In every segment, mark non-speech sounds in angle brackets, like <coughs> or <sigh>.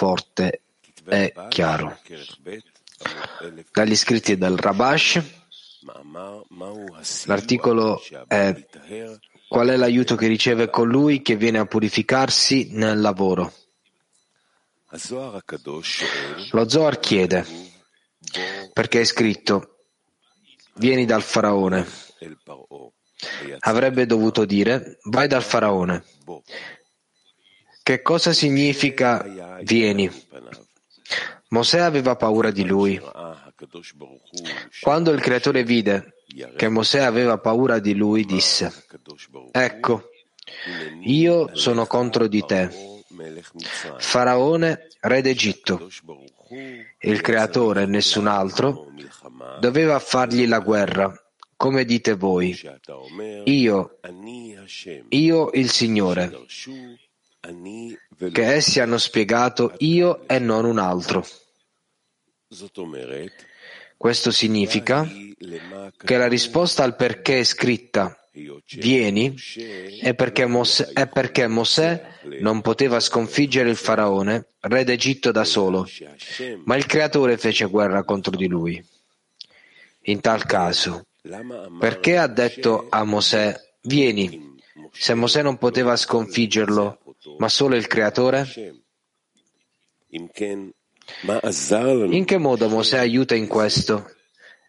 forte e chiaro. Dagli scritti del Rabash, l'articolo è Qual è l'aiuto che riceve colui che viene a purificarsi nel lavoro? Lo Zohar chiede, perché è scritto, vieni dal faraone. Avrebbe dovuto dire, vai dal faraone. Che cosa significa vieni? Mosè aveva paura di lui. Quando il creatore vide che Mosè aveva paura di lui, disse, ecco, io sono contro di te, Faraone, re d'Egitto. Il creatore, nessun altro, doveva fargli la guerra, come dite voi. Io, io il Signore, che essi hanno spiegato io e non un altro. Questo significa che la risposta al perché è scritta Vieni è perché, Mosè, è perché Mosè non poteva sconfiggere il faraone, re d'Egitto da solo, ma il creatore fece guerra contro di lui. In tal caso, perché ha detto a Mosè Vieni, se Mosè non poteva sconfiggerlo, ma solo il creatore? In che modo Mosè aiuta in questo?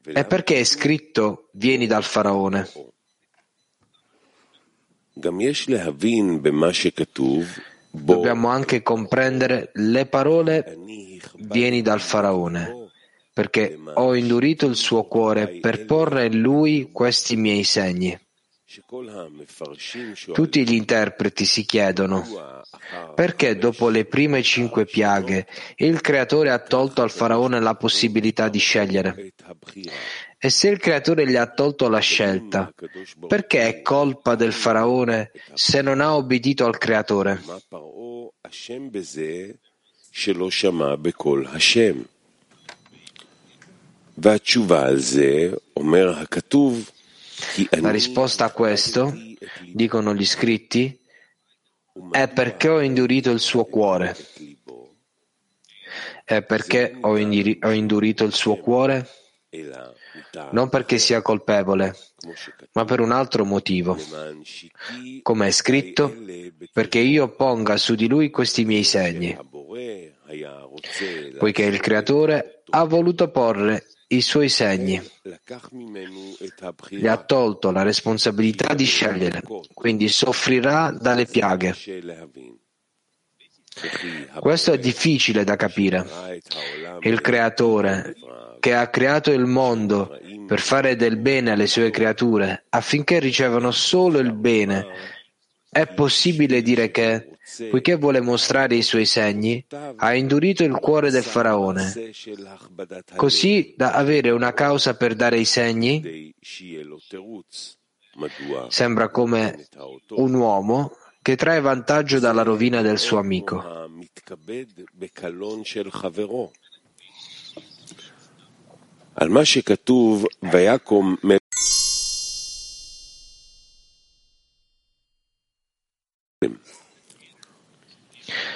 E perché è scritto vieni dal faraone? Dobbiamo anche comprendere le parole vieni dal faraone, perché ho indurito il suo cuore per porre in lui questi miei segni. Tutti gli interpreti si chiedono perché dopo le prime cinque piaghe il creatore ha tolto al faraone la possibilità di scegliere. E se il creatore gli ha tolto la scelta, perché è colpa del faraone se non ha obbedito al creatore? והתשובה על זה, אומר הכתוב, la risposta a questo, dicono gli scritti, è perché ho indurito il suo cuore. È perché ho, indurito il suo cuore? Non perché sia colpevole, ma per un altro motivo. Come è scritto, perché io ponga su di lui questi miei segni. Poiché il Creatore ha voluto porre i suoi segni. Gli ha tolto la responsabilità di scegliere, quindi soffrirà dalle piaghe. Questo è difficile da capire. Il creatore, che ha creato il mondo per fare del bene alle sue creature, affinché ricevano solo il bene, è possibile dire che poiché vuole mostrare i suoi segni, ha indurito il cuore del faraone, così da avere una causa per dare i segni. Sembra come un uomo che trae vantaggio dalla rovina del suo amico.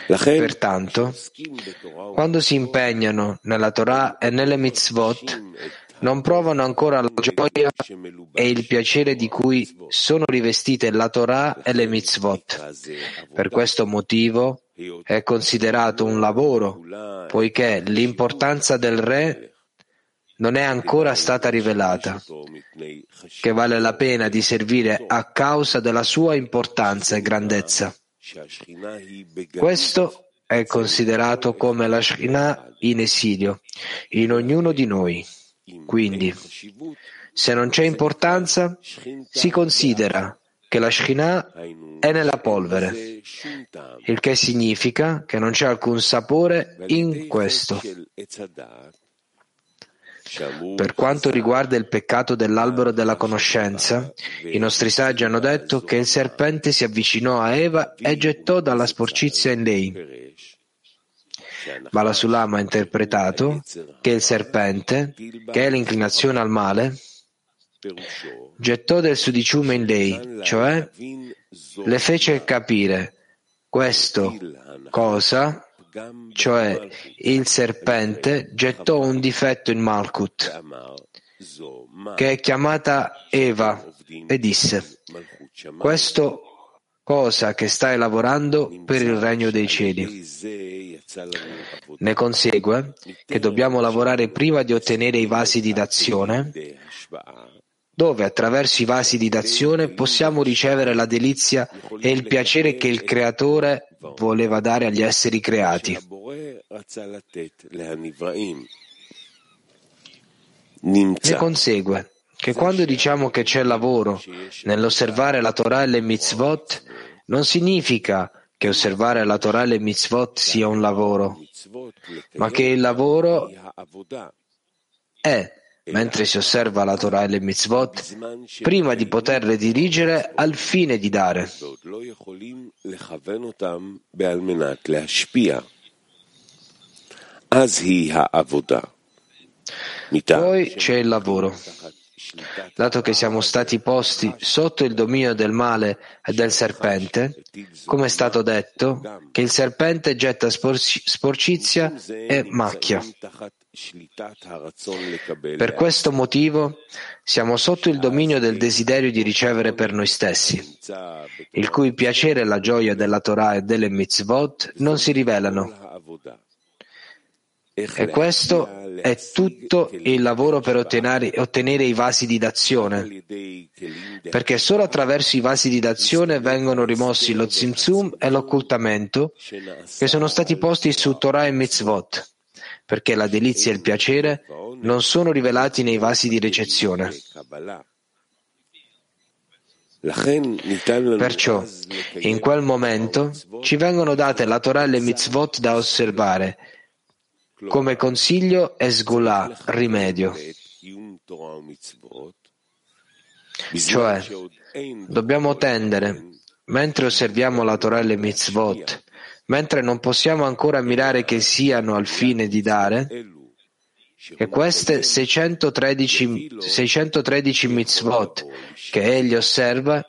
Pertanto, quando si impegnano nella Torah e nelle mitzvot, non provano ancora la gioia e il piacere di cui sono rivestite la Torah e le mitzvot. Per questo motivo è considerato un lavoro, poiché l'importanza del re non è ancora stata rivelata, che vale la pena di servire a causa della sua importanza e grandezza. Questo è considerato come la Shekhinah in esilio, in ognuno di noi. Quindi, se non c'è importanza, si considera che la Shekhinah è nella polvere, il che significa che non c'è alcun sapore in questo. Per quanto riguarda il peccato dell'albero della conoscenza, i nostri saggi hanno detto che il serpente si avvicinò a Eva e gettò dalla sporcizia in lei. Bala Sulam ha interpretato che il serpente, che è l'inclinazione al male, gettò del sudiciume in lei, cioè le fece capire questo cosa cioè il serpente gettò un difetto in Malkut, che è chiamata Eva, e disse, questo cosa che stai lavorando per il regno dei cieli. Ne consegue che dobbiamo lavorare prima di ottenere i vasi di dazione, dove attraverso i vasi di dazione possiamo ricevere la delizia e il piacere che il Creatore voleva dare agli esseri creati. Ne consegue che quando diciamo che c'è lavoro nell'osservare la Torah e le mitzvot, non significa che osservare la Torah e le mitzvot sia un lavoro, ma che il lavoro è, mentre si osserva la Torah e le mitzvot, prima di poterle dirigere al fine di dare. Poi c'è il lavoro. Dato che siamo stati posti sotto il dominio del male e del serpente, come è stato detto, che il serpente getta sporcizia e macchia. Per questo motivo siamo sotto il dominio del desiderio di ricevere per noi stessi, il cui piacere e la gioia della Torah e delle mitzvot non si rivelano. E questo è tutto il lavoro per ottenere, ottenere, i vasi di dazione, perché solo attraverso i vasi di dazione vengono rimossi lo zimzum e l'occultamento che sono stati posti su Torah e mitzvot, perché la delizia e il piacere non sono rivelati nei vasi di ricezione. Perciò, in quel momento, ci vengono date la Torah e le mitzvot da osservare, come consiglio e sgulà, rimedio. Cioè, dobbiamo tendere, mentre osserviamo la Torah e le mitzvot, mentre non possiamo ancora ammirare che siano al fine di dare, che queste 613, 613 mitzvot che egli osserva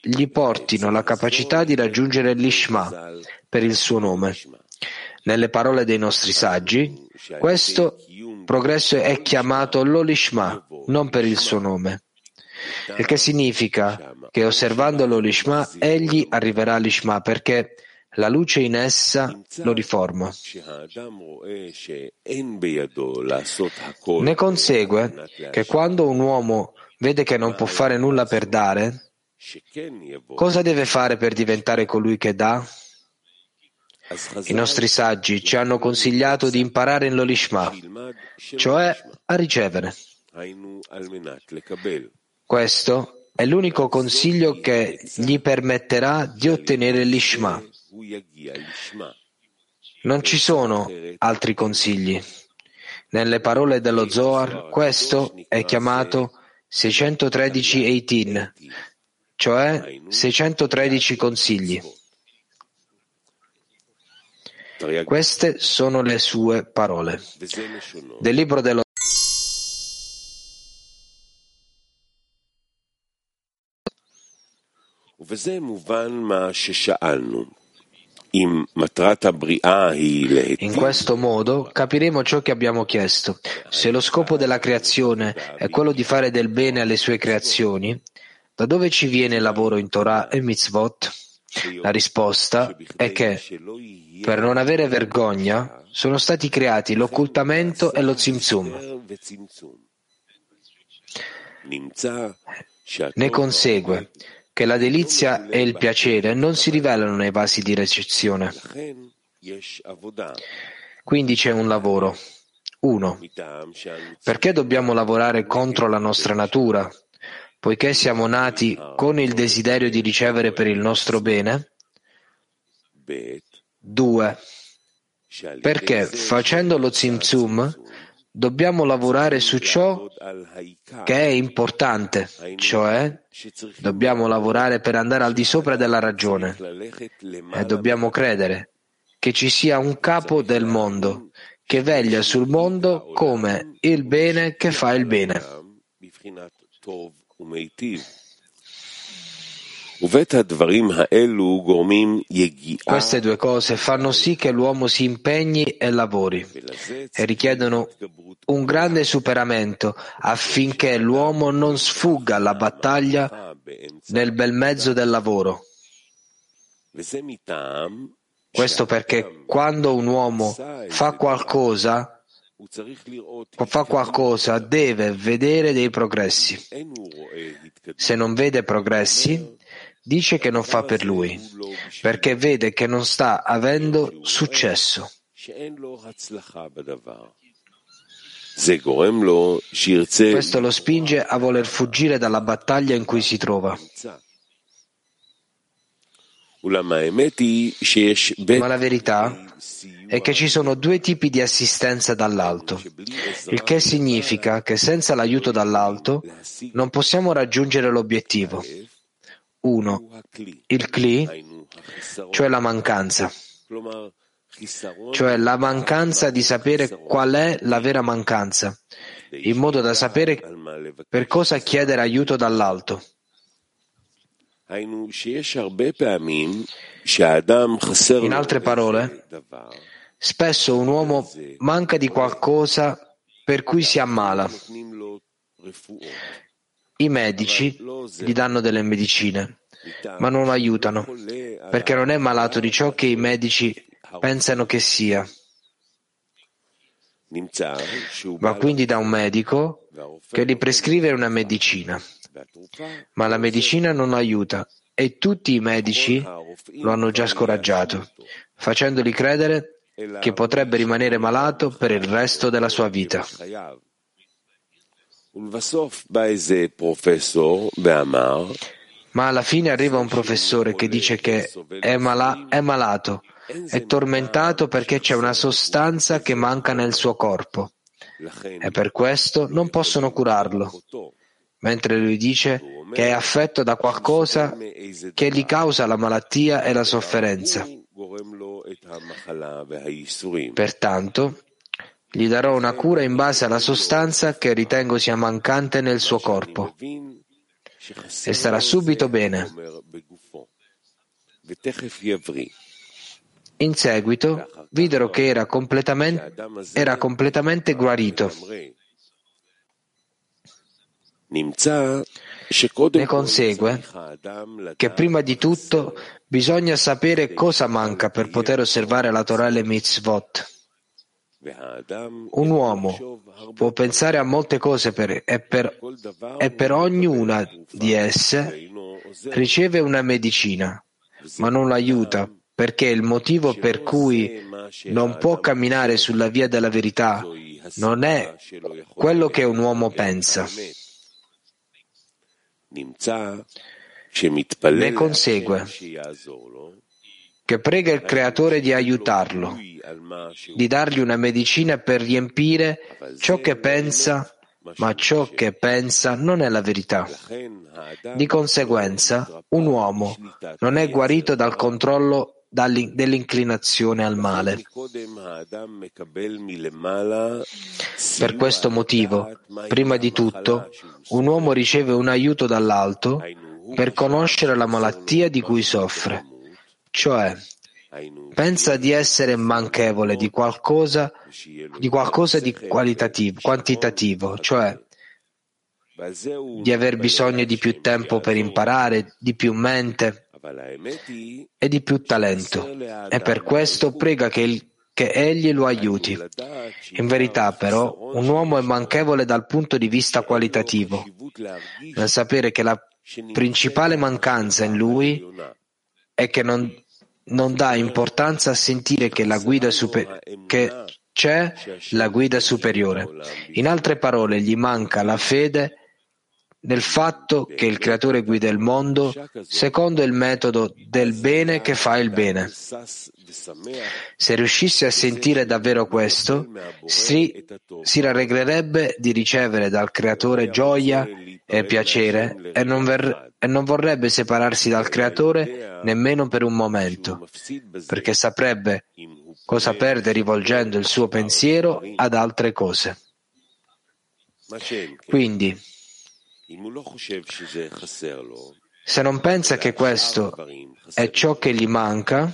gli portino la capacità di raggiungere l'Ishma per il suo nome. Nelle parole dei nostri saggi, questo progresso è chiamato l'Olishma, non per il suo nome. Il che significa che osservando l'Olishma egli arriverà all'Ishma perché la luce in essa lo riforma. Ne consegue che quando un uomo vede che non può fare nulla per dare, cosa deve fare per diventare colui che dà? I nostri saggi ci hanno consigliato di imparare in l'Olishma, cioè a ricevere. Questo è l'unico consiglio che gli permetterà di ottenere l'Ishma. Non ci sono altri consigli. Nelle parole dello Zohar, questo è chiamato 613-18, cioè 613 consigli. Queste sono le sue parole. Del libro dello in questo modo capiremo ciò che abbiamo chiesto. Se lo scopo della creazione è quello di fare del bene alle sue creazioni, da dove ci viene il lavoro in Torah e mitzvot? La risposta è che per non avere vergogna, sono stati creati l'occultamento e lo zimzum. Ne consegue che la delizia e il piacere non si rivelano nei vasi di ricezione. Quindi c'è un lavoro. Uno, perché dobbiamo lavorare contro la nostra natura, poiché siamo nati con il desiderio di ricevere per il nostro bene? 2. Perché facendo lo Tzimtzum dobbiamo lavorare su ciò che è importante, cioè dobbiamo lavorare per andare al di sopra della ragione e dobbiamo credere che ci sia un capo del mondo che veglia sul mondo come il bene che fa il bene. Queste due cose fanno sì che l'uomo si impegni e lavori e richiedono un grande superamento affinché l'uomo non sfugga alla battaglia nel bel mezzo del lavoro. Questo perché quando un uomo fa qualcosa, fa qualcosa, deve vedere dei progressi. Se non vede progressi, dice che non fa per lui, perché vede che non sta avendo successo. Questo lo spinge a voler fuggire dalla battaglia in cui si trova. Ma la verità è che ci sono due tipi di assistenza dall'alto, il che significa che senza l'aiuto dall'alto non possiamo raggiungere l'obiettivo. Uno, il Kli, cioè la mancanza, cioè la mancanza di sapere qual è la vera mancanza, in modo da sapere per cosa chiedere aiuto dall'alto. In altre parole, spesso un uomo manca di qualcosa per cui si ammala. I medici gli danno delle medicine, ma non lo aiutano, perché non è malato di ciò che i medici pensano che sia. Va quindi da un medico che gli prescrive una medicina ma la medicina non aiuta e tutti i medici lo hanno già scoraggiato, facendogli credere che potrebbe rimanere malato per il resto della sua vita. Ma alla fine arriva un professore che dice che è, mala- è malato, è tormentato perché c'è una sostanza che manca nel suo corpo e per questo non possono curarlo mentre lui dice che è affetto da qualcosa che gli causa la malattia e la sofferenza. Pertanto, gli darò una cura in base alla sostanza che ritengo sia mancante nel suo corpo e starà subito bene. In seguito videro che era completamente, era completamente guarito ne consegue che prima di tutto bisogna sapere cosa manca per poter osservare la Torah e le mitzvot. Un uomo può pensare a molte cose per, e, per, e per ognuna di esse riceve una medicina, ma non l'aiuta perché il motivo per cui non può camminare sulla via della verità non è quello che un uomo pensa. Ne consegue che prega il Creatore di aiutarlo, di dargli una medicina per riempire ciò che pensa, ma ciò che pensa non è la verità. Di conseguenza, un uomo non è guarito dal controllo dell'inclinazione al male. Per questo motivo, prima di tutto, un uomo riceve un aiuto dall'alto per conoscere la malattia di cui soffre, cioè pensa di essere manchevole di qualcosa di, qualcosa di quantitativo, cioè di aver bisogno di più tempo per imparare, di più mente, e di più talento e per questo prega che, il, che egli lo aiuti. In verità però un uomo è manchevole dal punto di vista qualitativo, nel sapere che la principale mancanza in lui è che non, non dà importanza a sentire che, la guida super, che c'è la guida superiore. In altre parole, gli manca la fede nel fatto che il Creatore guida il mondo secondo il metodo del bene che fa il bene. Se riuscisse a sentire davvero questo, si, si rallegrerebbe di ricevere dal Creatore gioia e piacere e non, ver, e non vorrebbe separarsi dal Creatore nemmeno per un momento, perché saprebbe cosa perde rivolgendo il suo pensiero ad altre cose. Quindi, Se non pensa che questo è ciò che gli manca,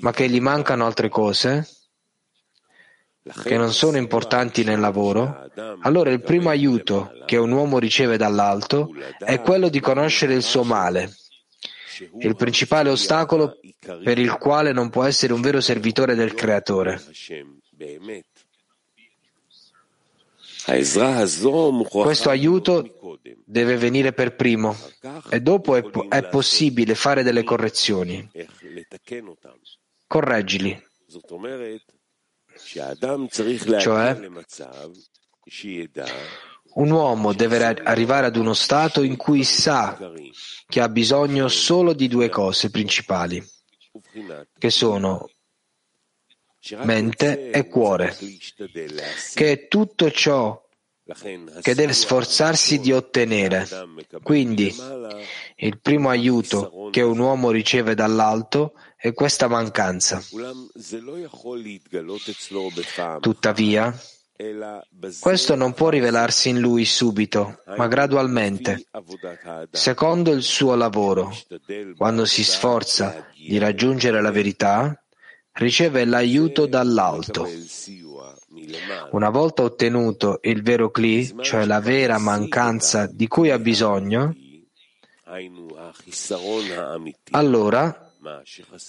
ma che gli mancano altre cose, che non sono importanti nel lavoro, allora il primo aiuto che un uomo riceve dall'alto è quello di conoscere il suo male, il principale ostacolo per il quale non può essere un vero servitore del Creatore. Questo aiuto deve venire per primo e dopo è, po- è possibile fare delle correzioni. Correggili. Cioè, un uomo deve arrivare ad uno stato in cui sa che ha bisogno solo di due cose principali, che sono mente e cuore, che è tutto ciò che deve sforzarsi di ottenere. Quindi, il primo aiuto che un uomo riceve dall'alto è questa mancanza. Tuttavia, questo non può rivelarsi in lui subito, ma gradualmente, secondo il suo lavoro. Quando si sforza di raggiungere la verità, riceve l'aiuto dall'alto. Una volta ottenuto il vero Kli, cioè la vera mancanza di cui ha bisogno, allora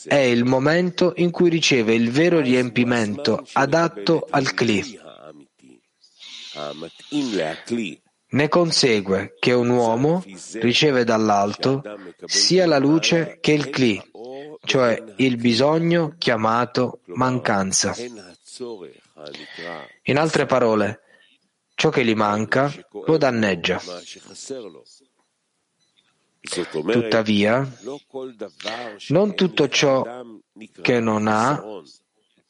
è il momento in cui riceve il vero riempimento adatto al Kli. Ne consegue che un uomo riceve dall'alto sia la luce che il Kli, cioè il bisogno chiamato mancanza. In altre parole, ciò che gli manca lo danneggia. Tuttavia, non tutto ciò che non ha,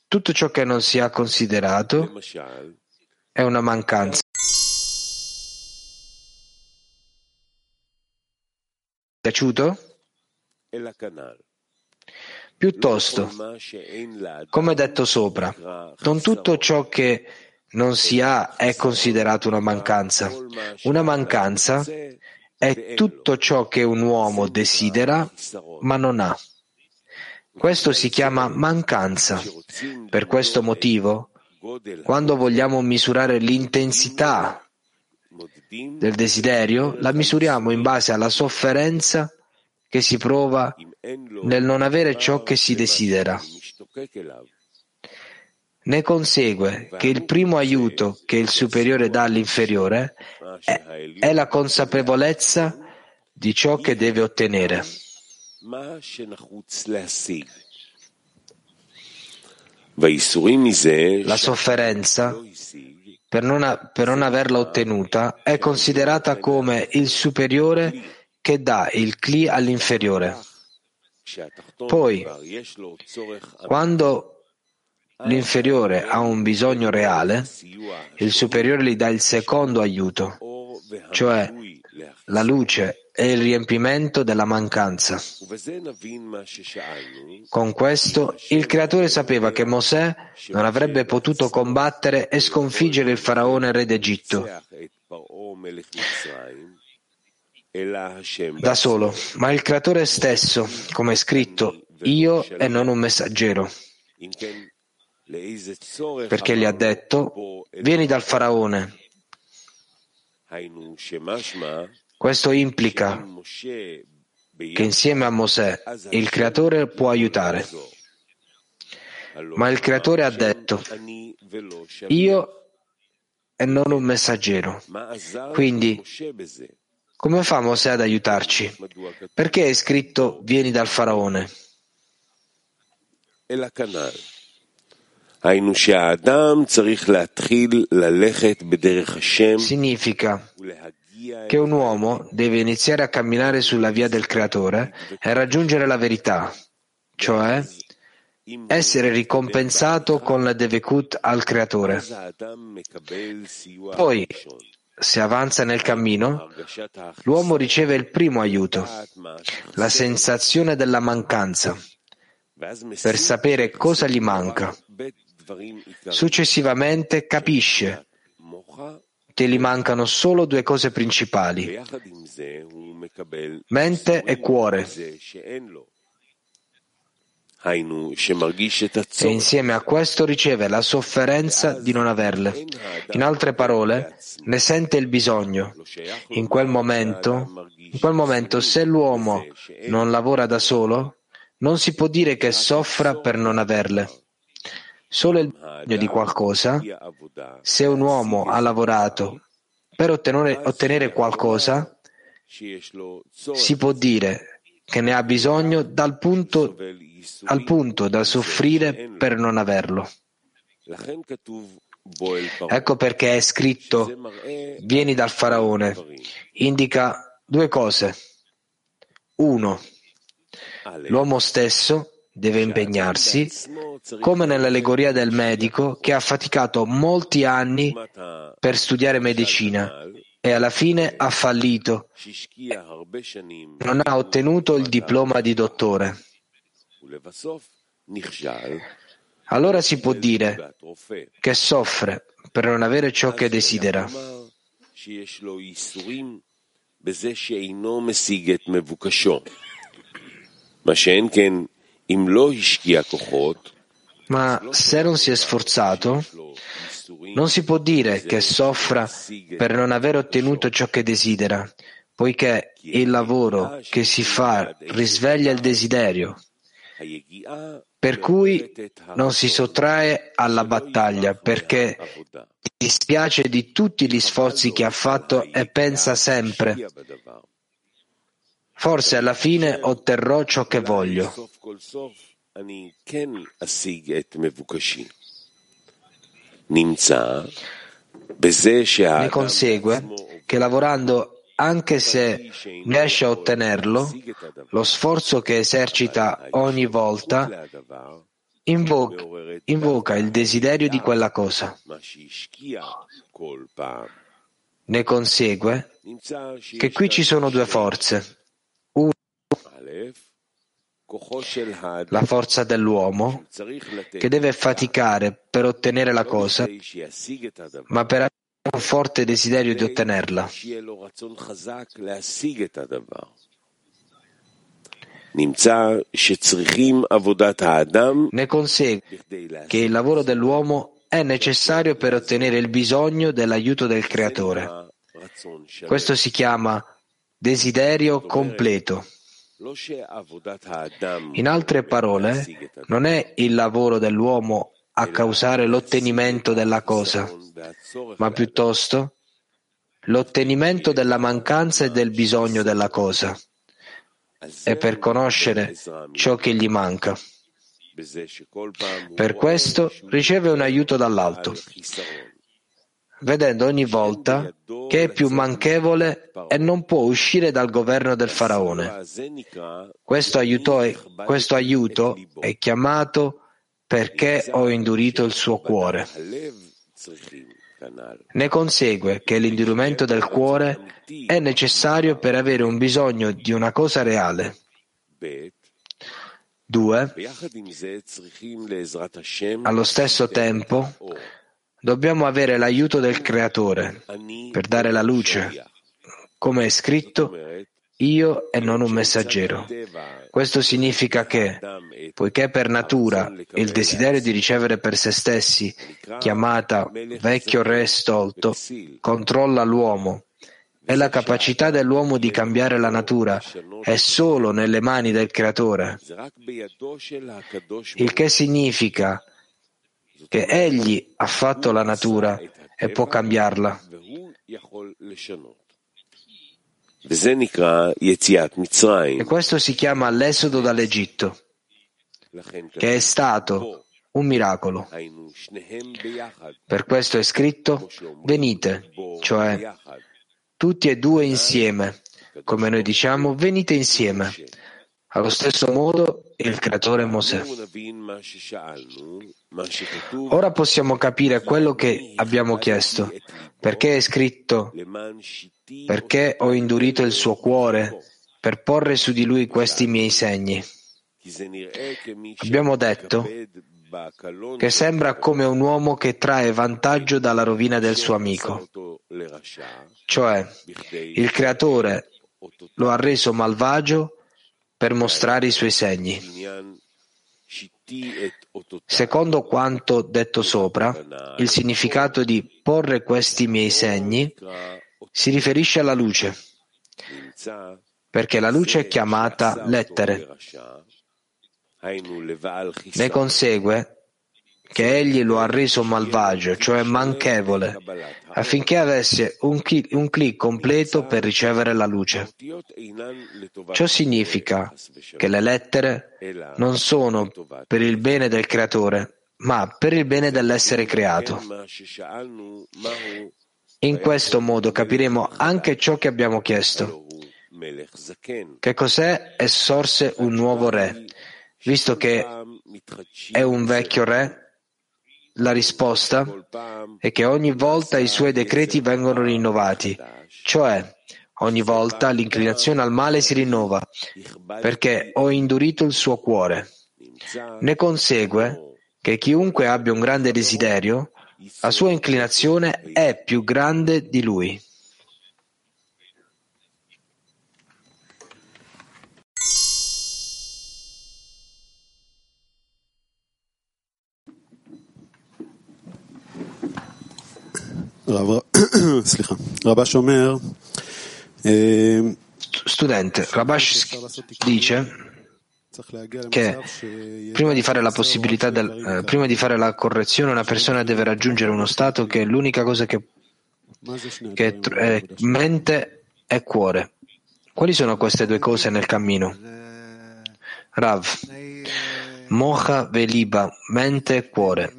tutto ciò che non si ha considerato è una mancanza. Piaciuto? Piuttosto, come detto sopra, non tutto ciò che non si ha è considerato una mancanza. Una mancanza è tutto ciò che un uomo desidera ma non ha. Questo si chiama mancanza. Per questo motivo, quando vogliamo misurare l'intensità del desiderio, la misuriamo in base alla sofferenza che si prova nel non avere ciò che si desidera. Ne consegue che il primo aiuto che il superiore dà all'inferiore è, è la consapevolezza di ciò che deve ottenere. La sofferenza, per non, per non averla ottenuta, è considerata come il superiore che dà il Kli all'inferiore. Poi, quando l'inferiore ha un bisogno reale, il superiore gli dà il secondo aiuto, cioè la luce e il riempimento della mancanza. Con questo, il creatore sapeva che Mosè non avrebbe potuto combattere e sconfiggere il faraone re d'Egitto da solo, ma il creatore stesso, come è scritto, io e non un messaggero. Perché gli ha detto, vieni dal faraone. Questo implica che insieme a Mosè il creatore può aiutare. Ma il creatore ha detto, io e non un messaggero. Quindi, come fa Mosè ad aiutarci? Perché è scritto vieni dal faraone? Significa che un uomo deve iniziare a camminare sulla via del creatore e raggiungere la verità, cioè essere ricompensato con la devekut al creatore. Poi, se avanza nel cammino, l'uomo riceve il primo aiuto, la sensazione della mancanza, per sapere cosa gli manca. Successivamente capisce che gli mancano solo due cose principali, mente e cuore. E insieme a questo riceve la sofferenza di non averle. In altre parole, ne sente il bisogno. In quel momento, in quel momento se l'uomo non lavora da solo, non si può dire che soffra per non averle. Solo il bisogno di qualcosa, se un uomo ha lavorato per ottenere, ottenere qualcosa, si può dire che ne ha bisogno dal punto, al punto da soffrire per non averlo. Ecco perché è scritto vieni dal faraone. Indica due cose. Uno, l'uomo stesso deve impegnarsi, come nell'allegoria del medico che ha faticato molti anni per studiare medicina e alla fine ha fallito, non ha ottenuto il diploma di dottore. Allora si può dire che soffre per non avere ciò che desidera. Ma se non si è sforzato, non si può dire che soffra per non aver ottenuto ciò che desidera, poiché il lavoro che si fa risveglia il desiderio, per cui non si sottrae alla battaglia perché dispiace di tutti gli sforzi che ha fatto e pensa sempre Forse alla fine otterrò ciò che voglio. Ne consegue che lavorando anche se riesce a ottenerlo, lo sforzo che esercita ogni volta invoca, invoca il desiderio di quella cosa. Ne consegue che qui ci sono due forze la forza dell'uomo che deve faticare per ottenere la cosa, ma per un forte desiderio di ottenerla. Ne consegue che il lavoro dell'uomo è necessario per ottenere il bisogno dell'aiuto del Creatore. Questo si chiama desiderio completo. In altre parole, non è il lavoro dell'uomo a causare l'ottenimento della cosa, ma piuttosto l'ottenimento della mancanza e del bisogno della cosa, e per conoscere ciò che gli manca. Per questo riceve un aiuto dall'alto, vedendo ogni volta che è più manchevole e non può uscire dal governo del faraone. Questo, aiuto, questo aiuto è chiamato perché ho indurito il suo cuore. Ne consegue che l'indurimento del cuore è necessario per avere un bisogno di una cosa reale. 2. Allo stesso tempo, Dobbiamo avere l'aiuto del Creatore per dare la luce, come è scritto, io e non un messaggero. Questo significa che, poiché per natura il desiderio di ricevere per se stessi, chiamata vecchio re stolto, controlla l'uomo, e la capacità dell'uomo di cambiare la natura è solo nelle mani del Creatore, il che significa che Egli ha fatto la natura e può cambiarla. E questo si chiama l'esodo dall'Egitto, che è stato un miracolo. Per questo è scritto venite, cioè tutti e due insieme, come noi diciamo venite insieme. Allo stesso modo il creatore Mosè. Ora possiamo capire quello che abbiamo chiesto, perché è scritto, perché ho indurito il suo cuore per porre su di lui questi miei segni. Abbiamo detto che sembra come un uomo che trae vantaggio dalla rovina del suo amico. cioè il creatore lo ha reso malvagio per mostrare i suoi segni. Secondo quanto detto sopra, il significato di porre questi miei segni si riferisce alla luce, perché la luce è chiamata lettere. Ne consegue che egli lo ha reso malvagio, cioè manchevole, affinché avesse un, chi- un clic completo per ricevere la luce. Ciò significa che le lettere non sono per il bene del creatore, ma per il bene dell'essere creato. In questo modo capiremo anche ciò che abbiamo chiesto. Che cos'è e sorse un nuovo re, visto che è un vecchio re la risposta è che ogni volta i suoi decreti vengono rinnovati, cioè ogni volta l'inclinazione al male si rinnova, perché ho indurito il suo cuore. Ne consegue che chiunque abbia un grande desiderio, la sua inclinazione è più grande di lui. <coughs> Studente, Rabash dice che prima di fare la possibilità del, eh, prima di fare la correzione una persona deve raggiungere uno stato che l'unica cosa che, che è mente e cuore. Quali sono queste due cose nel cammino? Rav, Mocha Veliba, mente e cuore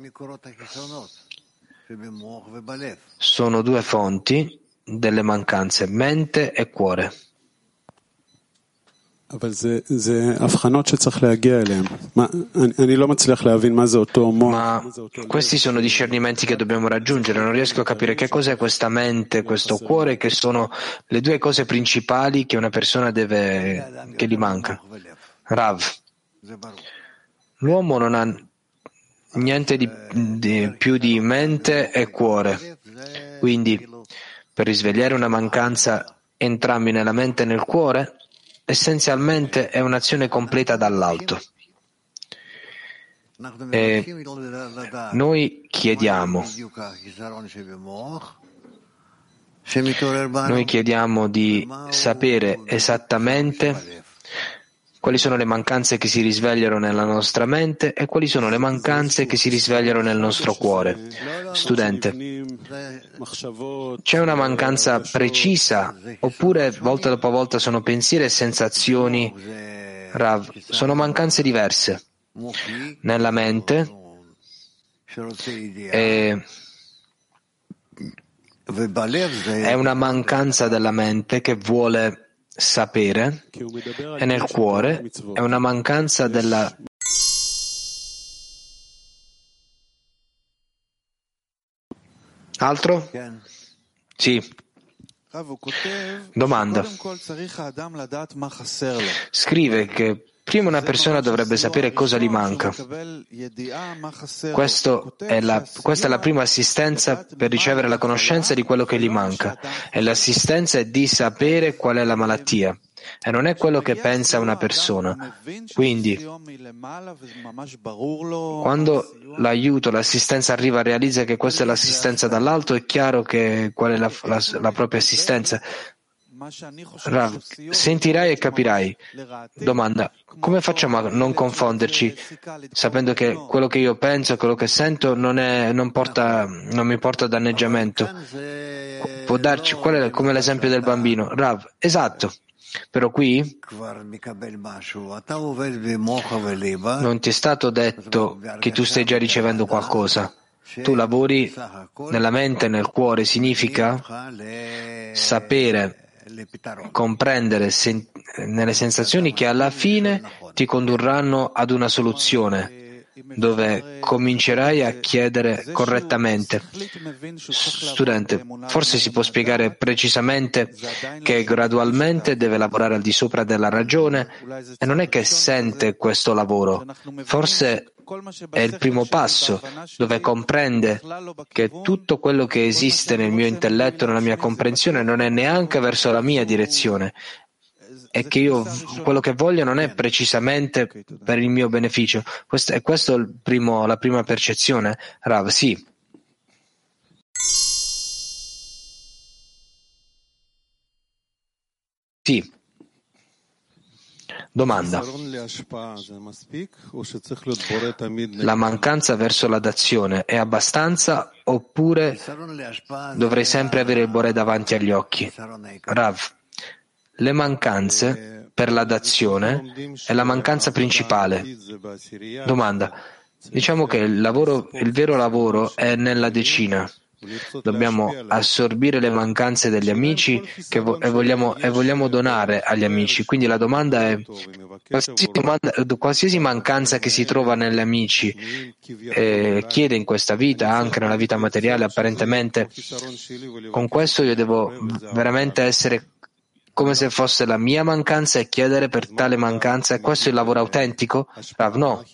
sono due fonti delle mancanze, mente e cuore. Ma questi sono discernimenti che dobbiamo raggiungere. Non riesco a capire che cos'è questa mente, questo cuore, che sono le due cose principali che una persona deve, che gli manca. Rav. L'uomo non ha niente di, di, più di mente e cuore. Quindi, per risvegliare una mancanza entrambi nella mente e nel cuore, essenzialmente è un'azione completa dall'alto. E noi chiediamo, noi chiediamo di sapere esattamente quali sono le mancanze che si risvegliano nella nostra mente e quali sono le mancanze che si risvegliano nel nostro cuore. Studente, c'è una mancanza precisa oppure volta dopo volta sono pensieri e sensazioni, Rav, sono mancanze diverse nella mente e è una mancanza della mente che vuole sapere e nel cuore è una mancanza della Altro? Sì. Domanda. Scrive che Prima una persona dovrebbe sapere cosa gli manca. È la, questa è la prima assistenza per ricevere la conoscenza di quello che gli manca. E l'assistenza è di sapere qual è la malattia. E non è quello che pensa una persona. Quindi, quando l'aiuto, l'assistenza arriva, realizza che questa è l'assistenza dall'alto, è chiaro che qual è la, la, la propria assistenza. Rav, sentirai e capirai. Domanda, come facciamo a non confonderci sapendo che quello che io penso, quello che sento non, è, non, porta, non mi porta a danneggiamento? Può darci, qual è come l'esempio del bambino? Rav, esatto. Però qui non ti è stato detto che tu stai già ricevendo qualcosa. Tu lavori nella mente e nel cuore, significa sapere comprendere sen- nelle sensazioni che alla fine ti condurranno ad una soluzione dove comincerai a chiedere correttamente. Studente, forse si può spiegare precisamente che gradualmente deve lavorare al di sopra della ragione e non è che sente questo lavoro. Forse è il primo passo dove comprende che tutto quello che esiste nel mio intelletto, nella mia comprensione, non è neanche verso la mia direzione, e che io quello che voglio non è precisamente per il mio beneficio. Questo, è questa la prima percezione, Rav? Sì. Sì. Domanda. La mancanza verso la dazione è abbastanza oppure dovrei sempre avere il Bore davanti agli occhi? Rav. Le mancanze per la dazione è la mancanza principale. Domanda. Diciamo che il, lavoro, il vero lavoro è nella decina. Dobbiamo assorbire le mancanze degli amici vo- e, vogliamo, e, vogliamo, donare agli amici. Quindi la domanda è qualsiasi, domanda, qualsiasi mancanza che si trova negli amici eh, chiede in questa vita, anche nella vita materiale, apparentemente, con questo io devo veramente essere come se fosse la mia mancanza e chiedere per tale mancanza. E questo è il lavoro autentico? Rav, no.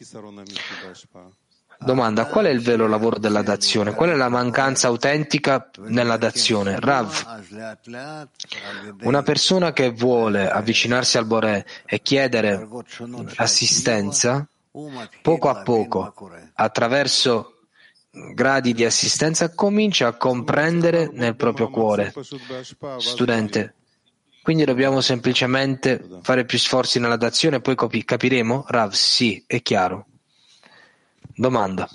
Domanda, qual è il vero lavoro della dazione? Qual è la mancanza autentica nella dazione? Rav, una persona che vuole avvicinarsi al Boré e chiedere assistenza, poco a poco, attraverso gradi di assistenza, comincia a comprendere nel proprio cuore. Studente, quindi dobbiamo semplicemente fare più sforzi nella dazione e poi capi- capiremo? Rav, sì, è chiaro. Domanda.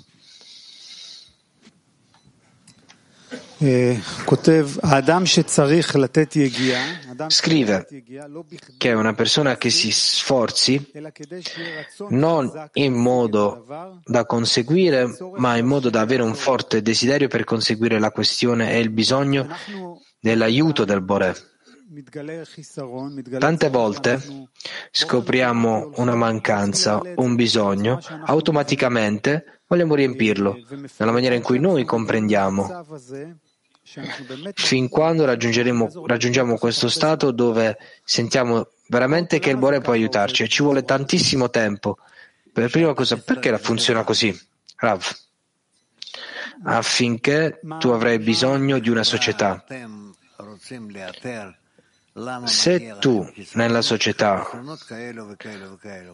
Scrive che una persona che si sforzi non in modo da conseguire, ma in modo da avere un forte desiderio per conseguire la questione e il bisogno dell'aiuto del Boré. Tante volte scopriamo una mancanza, un bisogno, automaticamente vogliamo riempirlo nella maniera in cui noi comprendiamo. Fin quando raggiungiamo questo stato dove sentiamo veramente che il Bore può aiutarci e ci vuole tantissimo tempo. Per prima cosa, perché funziona così? Rav, affinché tu avrai bisogno di una società se tu nella società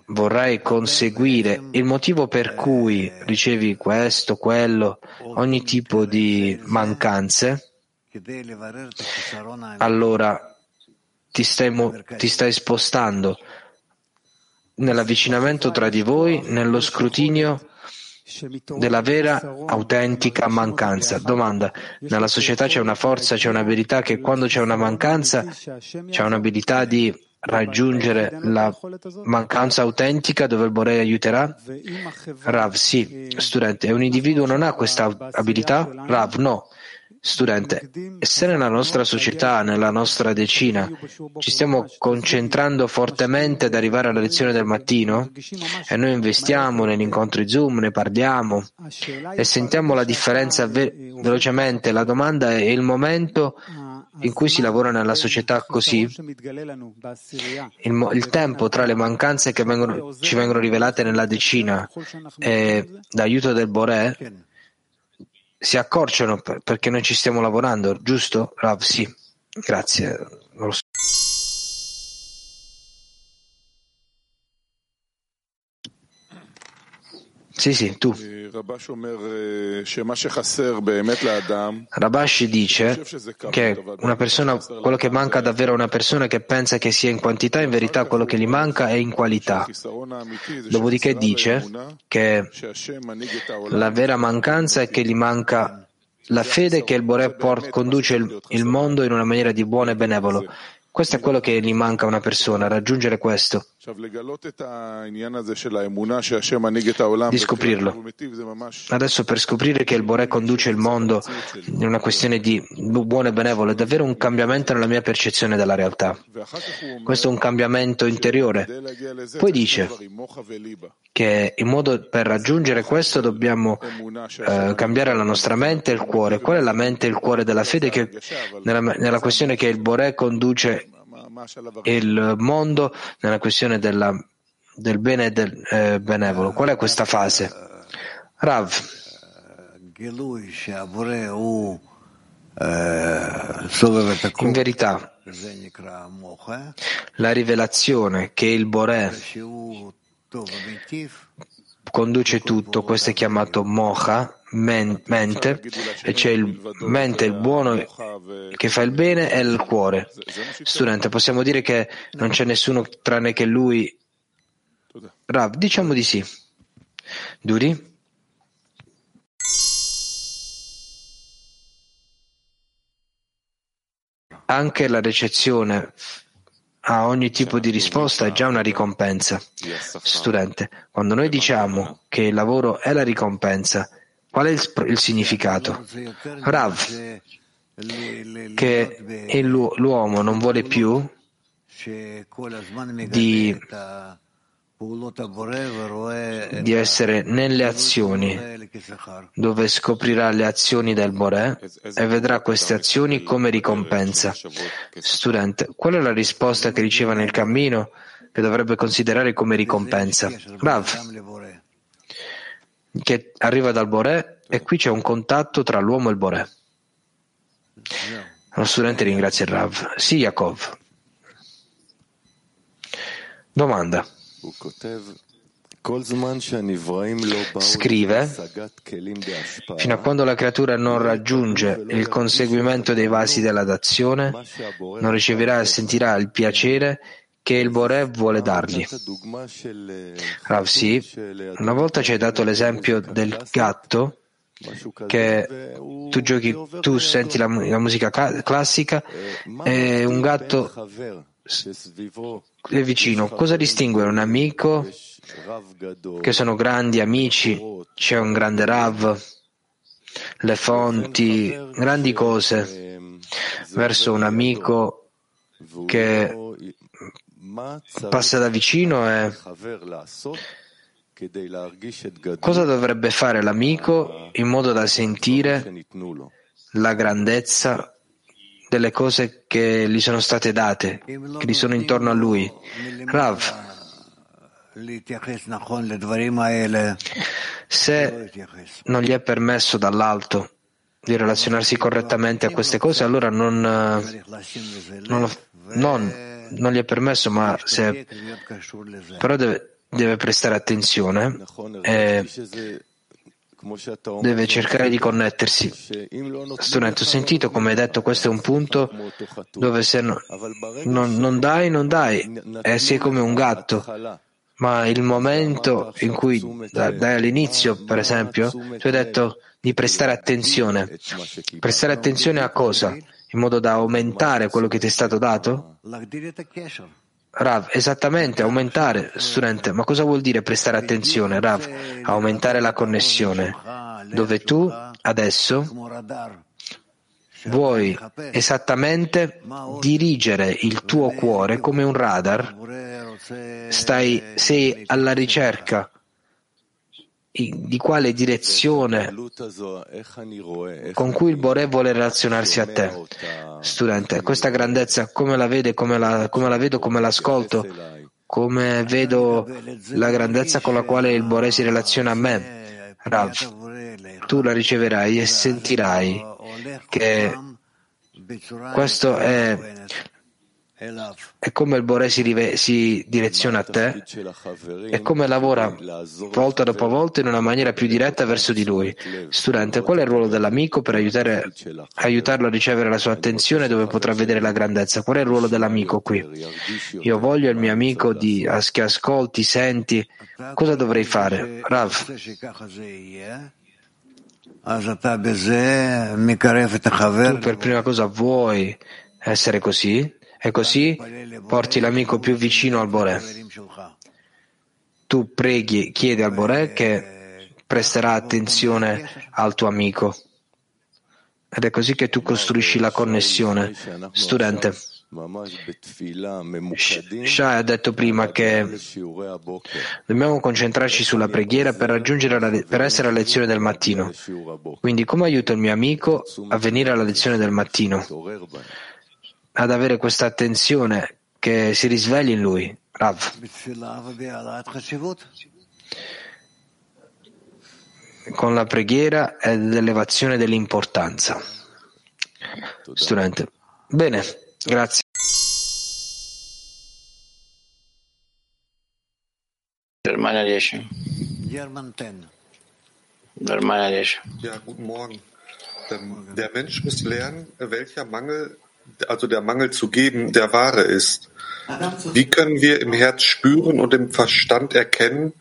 vorrai conseguire il motivo per cui ricevi questo, quello, ogni tipo di mancanze, allora ti stai, ti stai spostando nell'avvicinamento tra di voi, nello scrutinio della vera, autentica mancanza. Domanda, nella società c'è una forza, c'è un'abilità che quando c'è una mancanza c'è un'abilità di raggiungere la mancanza autentica dove il Borei aiuterà? Rav, sì, studente, e un individuo non ha questa abilità? Rav, no. Studente, se nella nostra società, nella nostra decina, ci stiamo concentrando fortemente ad arrivare alla lezione del mattino e noi investiamo negli incontri Zoom, ne parliamo e sentiamo la differenza ve- velocemente, la domanda è il momento in cui si lavora nella società così, il, mo- il tempo tra le mancanze che vengono, ci vengono rivelate nella decina e l'aiuto del Boré si accorciano perché noi ci stiamo lavorando, giusto? Rav, sì, grazie. Sì, sì, tu. Rabashi dice che una persona, quello che manca davvero a una persona che pensa che sia in quantità, in verità quello che gli manca è in qualità. Dopodiché dice che la vera mancanza è che gli manca la fede che il Boré conduce il, il mondo in una maniera di buono e benevolo. Questo è quello che gli manca a una persona, raggiungere questo. Di scoprirlo. Adesso per scoprire che il Boré conduce il mondo in una questione di buono e benevolo è davvero un cambiamento nella mia percezione della realtà. Questo è un cambiamento interiore. Poi dice che in modo per raggiungere questo dobbiamo eh, cambiare la nostra mente e il cuore. Qual è la mente e il cuore della fede? Che nella, nella questione che il Boré conduce il mondo nella questione della, del bene e del eh, benevolo. Qual è questa fase? Rav. In verità, la rivelazione che il Boré conduce tutto, questo è chiamato mocha, mente, e c'è il mente, il buono che fa il bene e il cuore. Studente, possiamo dire che non c'è nessuno tranne che lui? Rav, diciamo di sì. Duri? Anche la ricezione a ogni tipo di risposta è già una ricompensa. Studente, quando noi diciamo che il lavoro è la ricompensa, qual è il, il significato? Rav, che l'uomo non vuole più di di essere nelle azioni dove scoprirà le azioni del Boré e vedrà queste azioni come ricompensa. Studente, qual è la risposta che riceve nel cammino che dovrebbe considerare come ricompensa? Rav, che arriva dal Boré e qui c'è un contatto tra l'uomo e il Boré. Lo studente ringrazia il Rav. Sì, Yaakov. Domanda. Scrive, fino a quando la creatura non raggiunge il conseguimento dei vasi della dazione, non riceverà e sentirà il piacere che il Boré vuole dargli. Rav, sì, una volta ci hai dato l'esempio del gatto che tu giochi, tu senti la, la musica classica e un gatto è vicino. Cosa distingue un amico che sono grandi amici? C'è un grande Rav, le fonti, grandi cose verso un amico che passa da vicino e cosa dovrebbe fare l'amico in modo da sentire la grandezza delle cose che gli sono state date, che gli sono intorno a lui. Rav, se non gli è permesso dall'alto di relazionarsi correttamente a queste cose, allora non, non, non, non gli è permesso, ma se, però deve, deve prestare attenzione. E, deve cercare di connettersi. Studente, ho sentito come hai detto, questo è un punto dove se no, non, non, dai, non dai, e sei come un gatto. Ma il momento in cui dai all'inizio, per esempio, tu hai detto di prestare attenzione. Prestare attenzione a cosa? In modo da aumentare quello che ti è stato dato? Rav, esattamente, aumentare, studente, ma cosa vuol dire prestare attenzione, Rav? Aumentare la connessione, dove tu adesso vuoi esattamente dirigere il tuo cuore come un radar, stai, sei alla ricerca di quale direzione con cui il Bore vuole relazionarsi a te. Studente, questa grandezza come la vede, come la, come la vedo, come l'ascolto, come vedo la grandezza con la quale il Bore si relaziona a me. Rav, tu la riceverai e sentirai che questo è è come il Bore si, rive- si, direziona a te, è come lavora volta dopo volta in una maniera più diretta verso di lui. Studente, qual è il ruolo dell'amico per aiutare, aiutarlo a ricevere la sua attenzione dove potrà vedere la grandezza? Qual è il ruolo dell'amico qui? Io voglio il mio amico di, che ascolti, senti. Cosa dovrei fare? Rav. Tu per prima cosa vuoi essere così? E così porti l'amico più vicino al Boré. Tu preghi, chiedi al Boré che presterà attenzione al tuo amico. Ed è così che tu costruisci la connessione. Studente. Shai ha detto prima che dobbiamo concentrarci sulla preghiera per, la, per essere alla lezione del mattino. Quindi come aiuto il mio amico a venire alla lezione del mattino? Ad avere questa attenzione che si risvegli in lui. Rav. Con la preghiera ed elevazione dell'importanza. Studente. Bene, grazie. Germania 10. Germania 10. Ja, guten Morgen. Der Mensch muss lernen, welcher Mangel, also der Mangel zu geben, der wahre ist. Wie können wir im Herz spüren und im Verstand erkennen,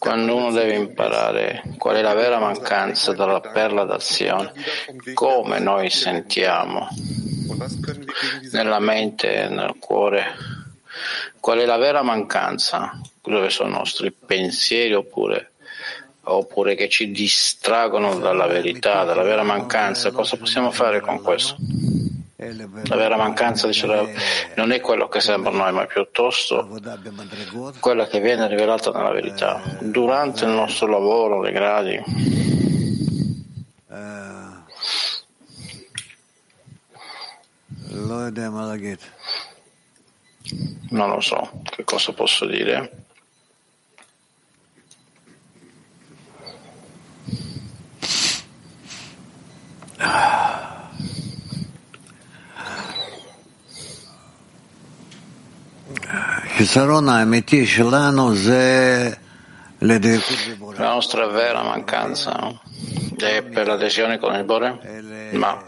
Quando uno deve imparare qual è la vera mancanza della perla d'azione, come noi sentiamo nella mente e nel cuore, qual è la vera mancanza, dove sono i nostri pensieri oppure, oppure che ci distraggono dalla verità, dalla vera mancanza, cosa possiamo fare con questo? La vera mancanza non è quello che sembra noi, ma piuttosto quella che viene rivelata nella verità. Durante il nostro lavoro, le gradi, non lo so che cosa posso dire. La nostra vera mancanza è per l'adesione con il Bore, ma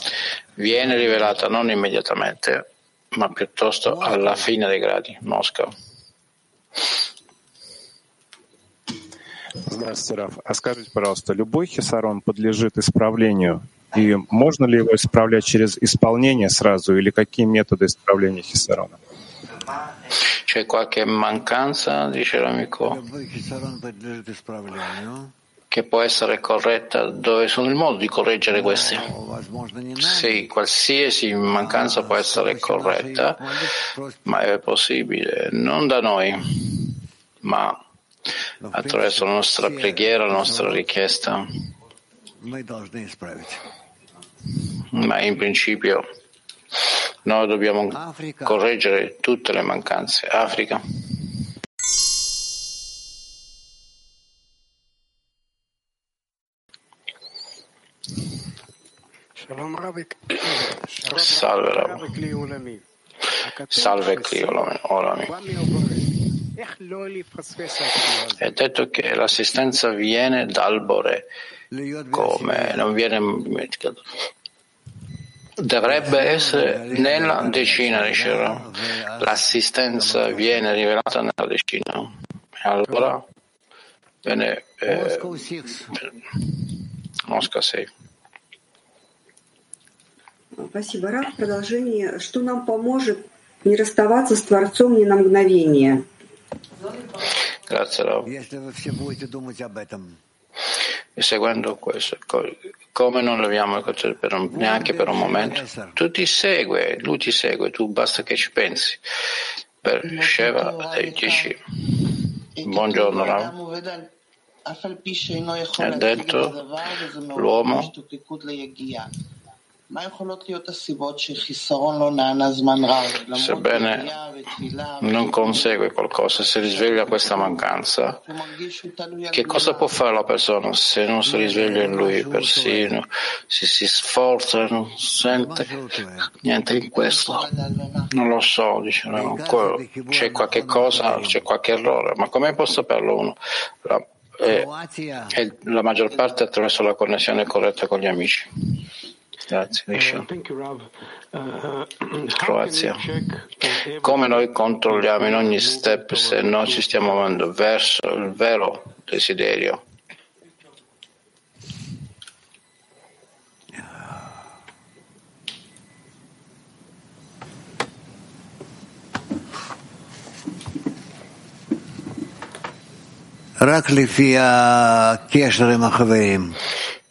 viene rivelata non immediatamente, ma piuttosto alla fine dei gradi, Mosca. Здравствуйте. А скажите, пожалуйста, любой хисарон подлежит исправлению? И можно ли его исправлять через исполнение сразу, или какие методы исправления хисарона? C'è qualche mancanza, dice l'amico, che può essere corretta? Dove sono il modo di correggere questi? Sì, qualsiasi mancanza può essere corretta, ma è possibile non da noi, ma attraverso la nostra preghiera, la nostra richiesta. Ma in principio noi dobbiamo correggere tutte le mancanze. Africa. Salve Rav. Salve Clio Olami. È detto che l'assistenza viene dal Bore, come non viene dimenticato Dovrebbe essere nella decina, diceva. L'assistenza viene rivelata nella decina. E allora viene eh, Mosca 6. Спасибо, Раф. Продолжение. Что нам поможет не расставаться с Творцом ни на мгновение? Grazie, Rav. E seguendo questo, come non leviamo il per un, neanche per un momento? Tu ti segue, lui ti segue, tu basta che ci pensi. Per Sheva dici, buongiorno Rav. Ha detto l'uomo Sebbene non consegue qualcosa, si risveglia questa mancanza, che cosa può fare la persona se non si risveglia in lui persino, se si sforza e non sente niente in questo? Non lo so, dice, no, c'è qualche cosa, c'è qualche errore, ma come può saperlo uno? La, eh, la maggior parte attraverso la connessione corretta con gli amici. Grazie, <clears throat> Croazia. Come noi controlliamo in ogni step se noi ci stiamo muovendo verso il vero desiderio? Rak lifia kiesherim achaverim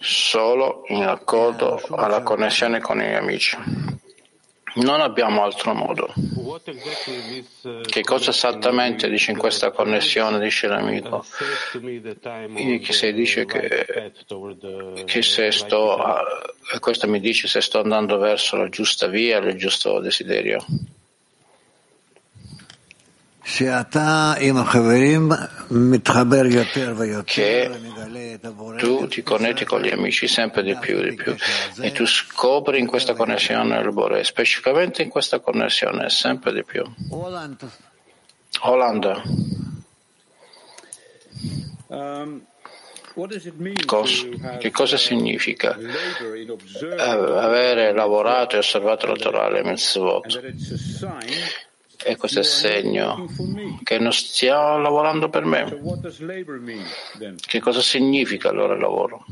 solo in accordo alla connessione con gli amici. Non abbiamo altro modo. Che cosa esattamente dice in questa connessione, dice l'amico? Se dice che, che se sto, questo mi dice se sto andando verso la giusta via, il giusto desiderio che tu ti connetti con gli amici sempre di più e di più e tu scopri in questa connessione il Bore, specificamente in questa connessione sempre di più. Olanda. Cos, che cosa significa avere lavorato e osservato la Torah e Mitzvot? E questo è il segno che non stiamo lavorando per me. Che cosa significa allora il lavoro?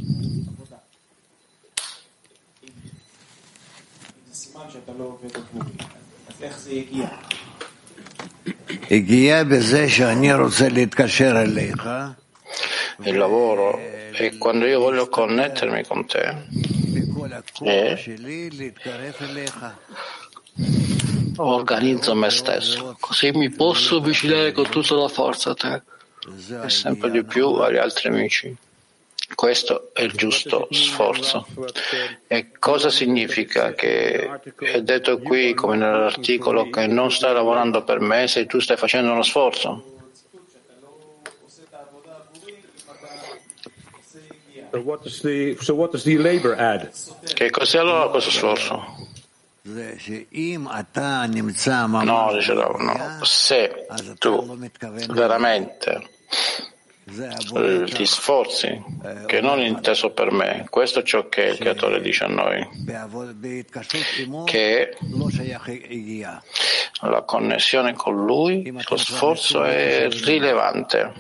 Il lavoro è quando io voglio connettermi con te e organizzo me stesso, così mi posso avvicinare con tutta la forza a te e sempre di più agli altri amici. Questo è il giusto sforzo. E cosa significa che è detto qui, come nell'articolo, che non stai lavorando per me se tu stai facendo uno sforzo? Che cos'è allora questo sforzo? No, dice no, no. Se tu veramente ti sforzi, che non inteso per me, questo è ciò che il creatore dice a noi, che la connessione con lui, lo sforzo è rilevante.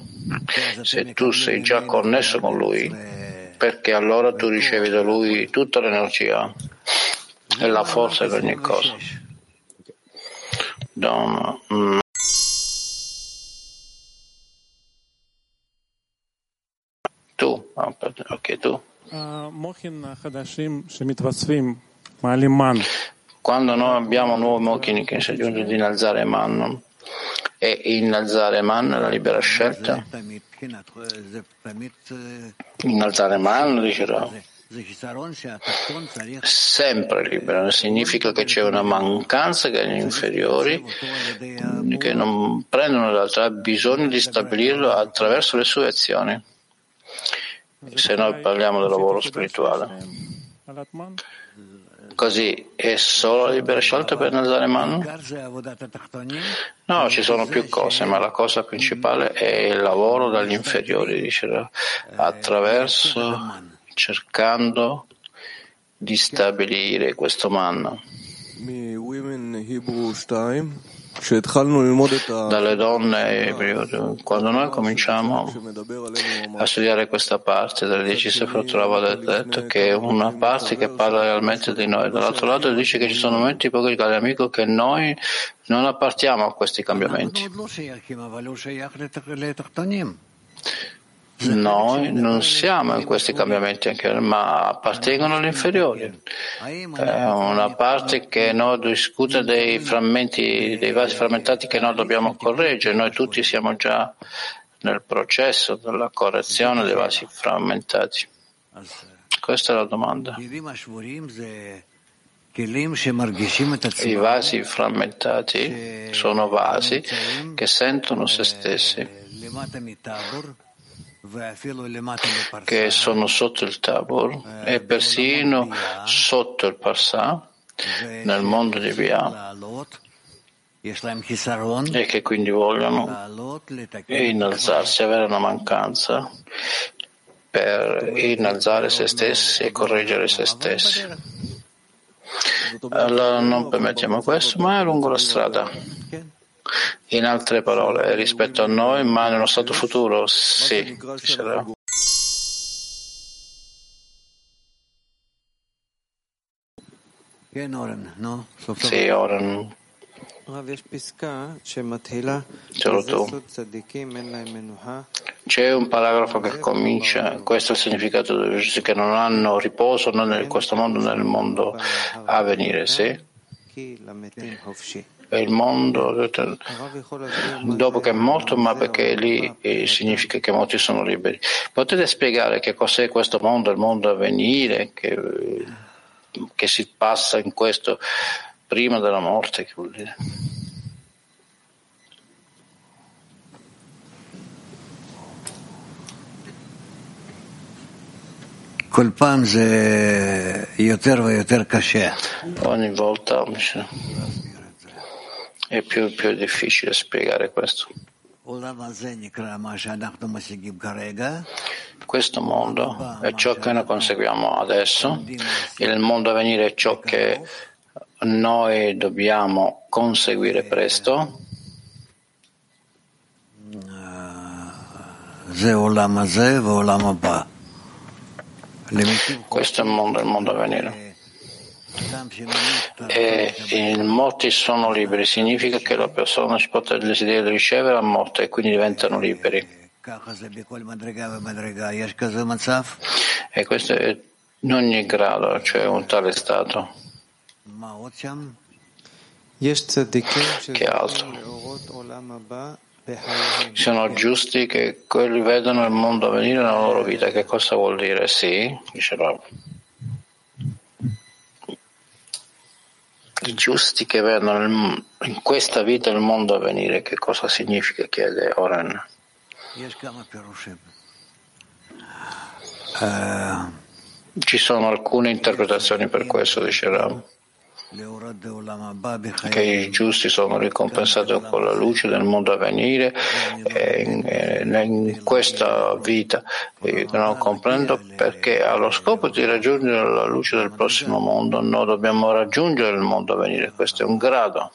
Se tu sei già connesso con lui, perché allora tu ricevi da lui tutta l'energia è la forza di ogni cosa. Don, mm. Tu, ok, tu. Quando noi abbiamo nuovi mochin che si aggiungono di innalzare man e innalzare man la libera scelta, innalzare man, dice sempre libero, significa che c'è una mancanza che gli inferiori che non prendono l'altro, ha bisogno di stabilirlo attraverso le sue azioni. Se noi parliamo del lavoro spirituale, così è solo la libera scelta per Nazare Manu? No, ci sono più cose, ma la cosa principale è il lavoro dagli inferiori, dice, attraverso cercando di stabilire questo manna. Dalle donne, quando noi cominciamo a studiare questa parte delle dieci Sefrotolava ha detto che è una parte che parla realmente di noi, dall'altro lato dice che ci sono momenti pochi cari amico che noi non appartiamo a questi cambiamenti. Noi non siamo in questi cambiamenti, ma appartengono agli inferiori. È una parte che noi discute dei frammenti, dei vasi frammentati che noi dobbiamo correggere. Noi tutti siamo già nel processo della correzione dei vasi frammentati. Questa è la domanda. I vasi frammentati sono vasi che sentono se stessi che sono sotto il Tabor e persino sotto il Parsà nel mondo di Via e che quindi vogliono innalzarsi, avere una mancanza per innalzare se stessi e correggere se stessi. Allora non permettiamo questo, ma è lungo la strada. In altre parole, rispetto a noi, ma nello stato futuro, sì, sarà. Sì, Oren. Solo tu. C'è un paragrafo che comincia, questo è il significato dei giusti che non hanno riposo né in questo mondo né nel mondo a venire, sì? Il mondo dopo che è morto, ma perché lì eh, significa che molti sono liberi. Potete spiegare che cos'è questo mondo, il mondo a venire, che, che si passa in questo prima della morte? Che vuol dire? Ogni volta è più, più difficile spiegare questo. Questo mondo è ciò che noi conseguiamo adesso, il mondo a venire è ciò che noi dobbiamo conseguire presto. Questo è il mondo, il mondo a venire. E i morti sono liberi, significa che la persona ci porta il desiderio di ricevere la morte e quindi diventano liberi. E questo è in ogni grado, cioè un tale stato. Che altro? Sono giusti che quelli vedono il mondo a venire nella loro vita. Che cosa vuol dire? Sì, dice I giusti che vedono in questa vita il mondo a venire, che cosa significa? chiede Oren. Ci sono alcune interpretazioni per questo, dice Rav che i giusti sono ricompensati con la luce del mondo a venire in, questa vita. Io non comprendo perché allo scopo di raggiungere la luce del prossimo mondo noi dobbiamo raggiungere il mondo a venire. Questo è un grado.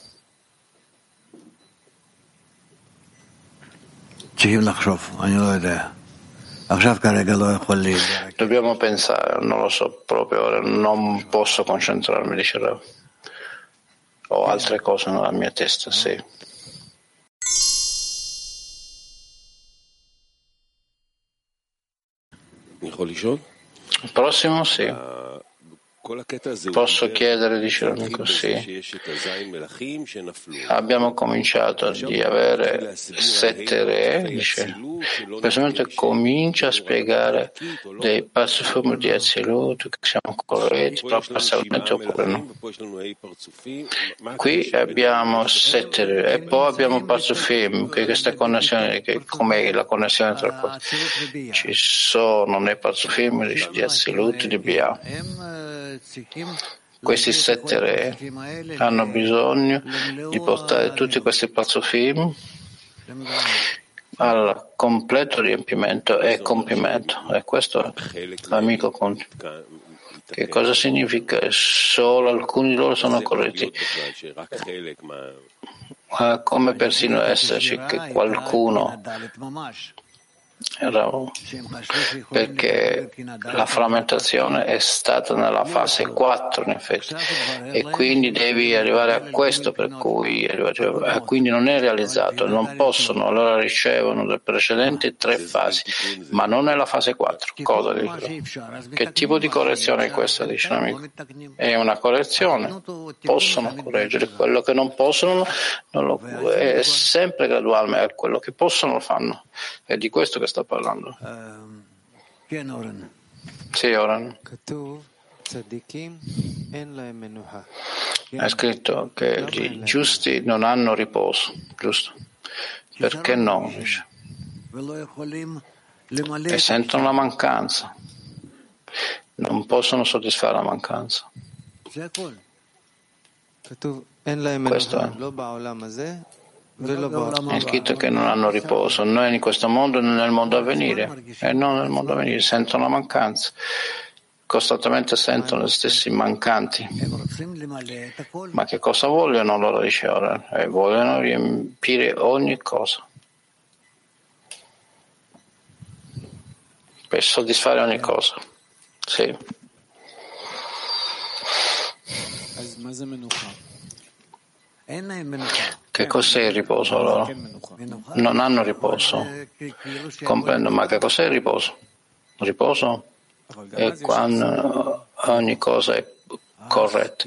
Dobbiamo pensare, non lo so proprio ora, non posso concentrarmi, dice Rav ho altre cose nella mia testa, sì. Il prossimo, sì. Posso chiedere, dice l'amico, sì. Abbiamo cominciato a avere sette re, dice. Personalmente comincia a spiegare dei passifumi di Azilut che siamo corretti, però parzialmente oppure no. Qui abbiamo sette re e poi abbiamo Parsufim, che questa connessione, che com'è la connessione tra questi? Ci sono nei Parsufim di Azilut di Bia. Questi sette re hanno bisogno di portare tutti questi pazzofim al completo riempimento e compimento. E questo, amico Conti. Che cosa significa? Solo alcuni di loro sono corretti. Come persino esserci che qualcuno perché la frammentazione è stata nella fase 4 in effetti e quindi devi arrivare a questo per cui eh, quindi non è realizzato non possono allora ricevono le precedenti tre fasi ma non è la fase 4 cosa dico? che tipo di correzione è questa dice l'amico è una correzione possono correggere quello che non possono non lo, è sempre gradualmente quello che possono lo fanno è di questo che sta parlando. Sì, Oran. È scritto che i giusti non hanno riposo, giusto? Perché no? E sentono la mancanza. Non possono soddisfare la mancanza. Questo è. È scritto che non hanno riposo, né in questo mondo né nel mondo a venire, e non nel mondo a venire, sentono la mancanza, costantemente sentono gli stessi mancanti. Ma che cosa vogliono loro, dice ora? E vogliono riempire ogni cosa. Per soddisfare ogni cosa. Sì. Che cos'è il riposo allora? Non hanno riposo. Comprendo, ma che cos'è il riposo? Riposo è quando ogni cosa è corretta.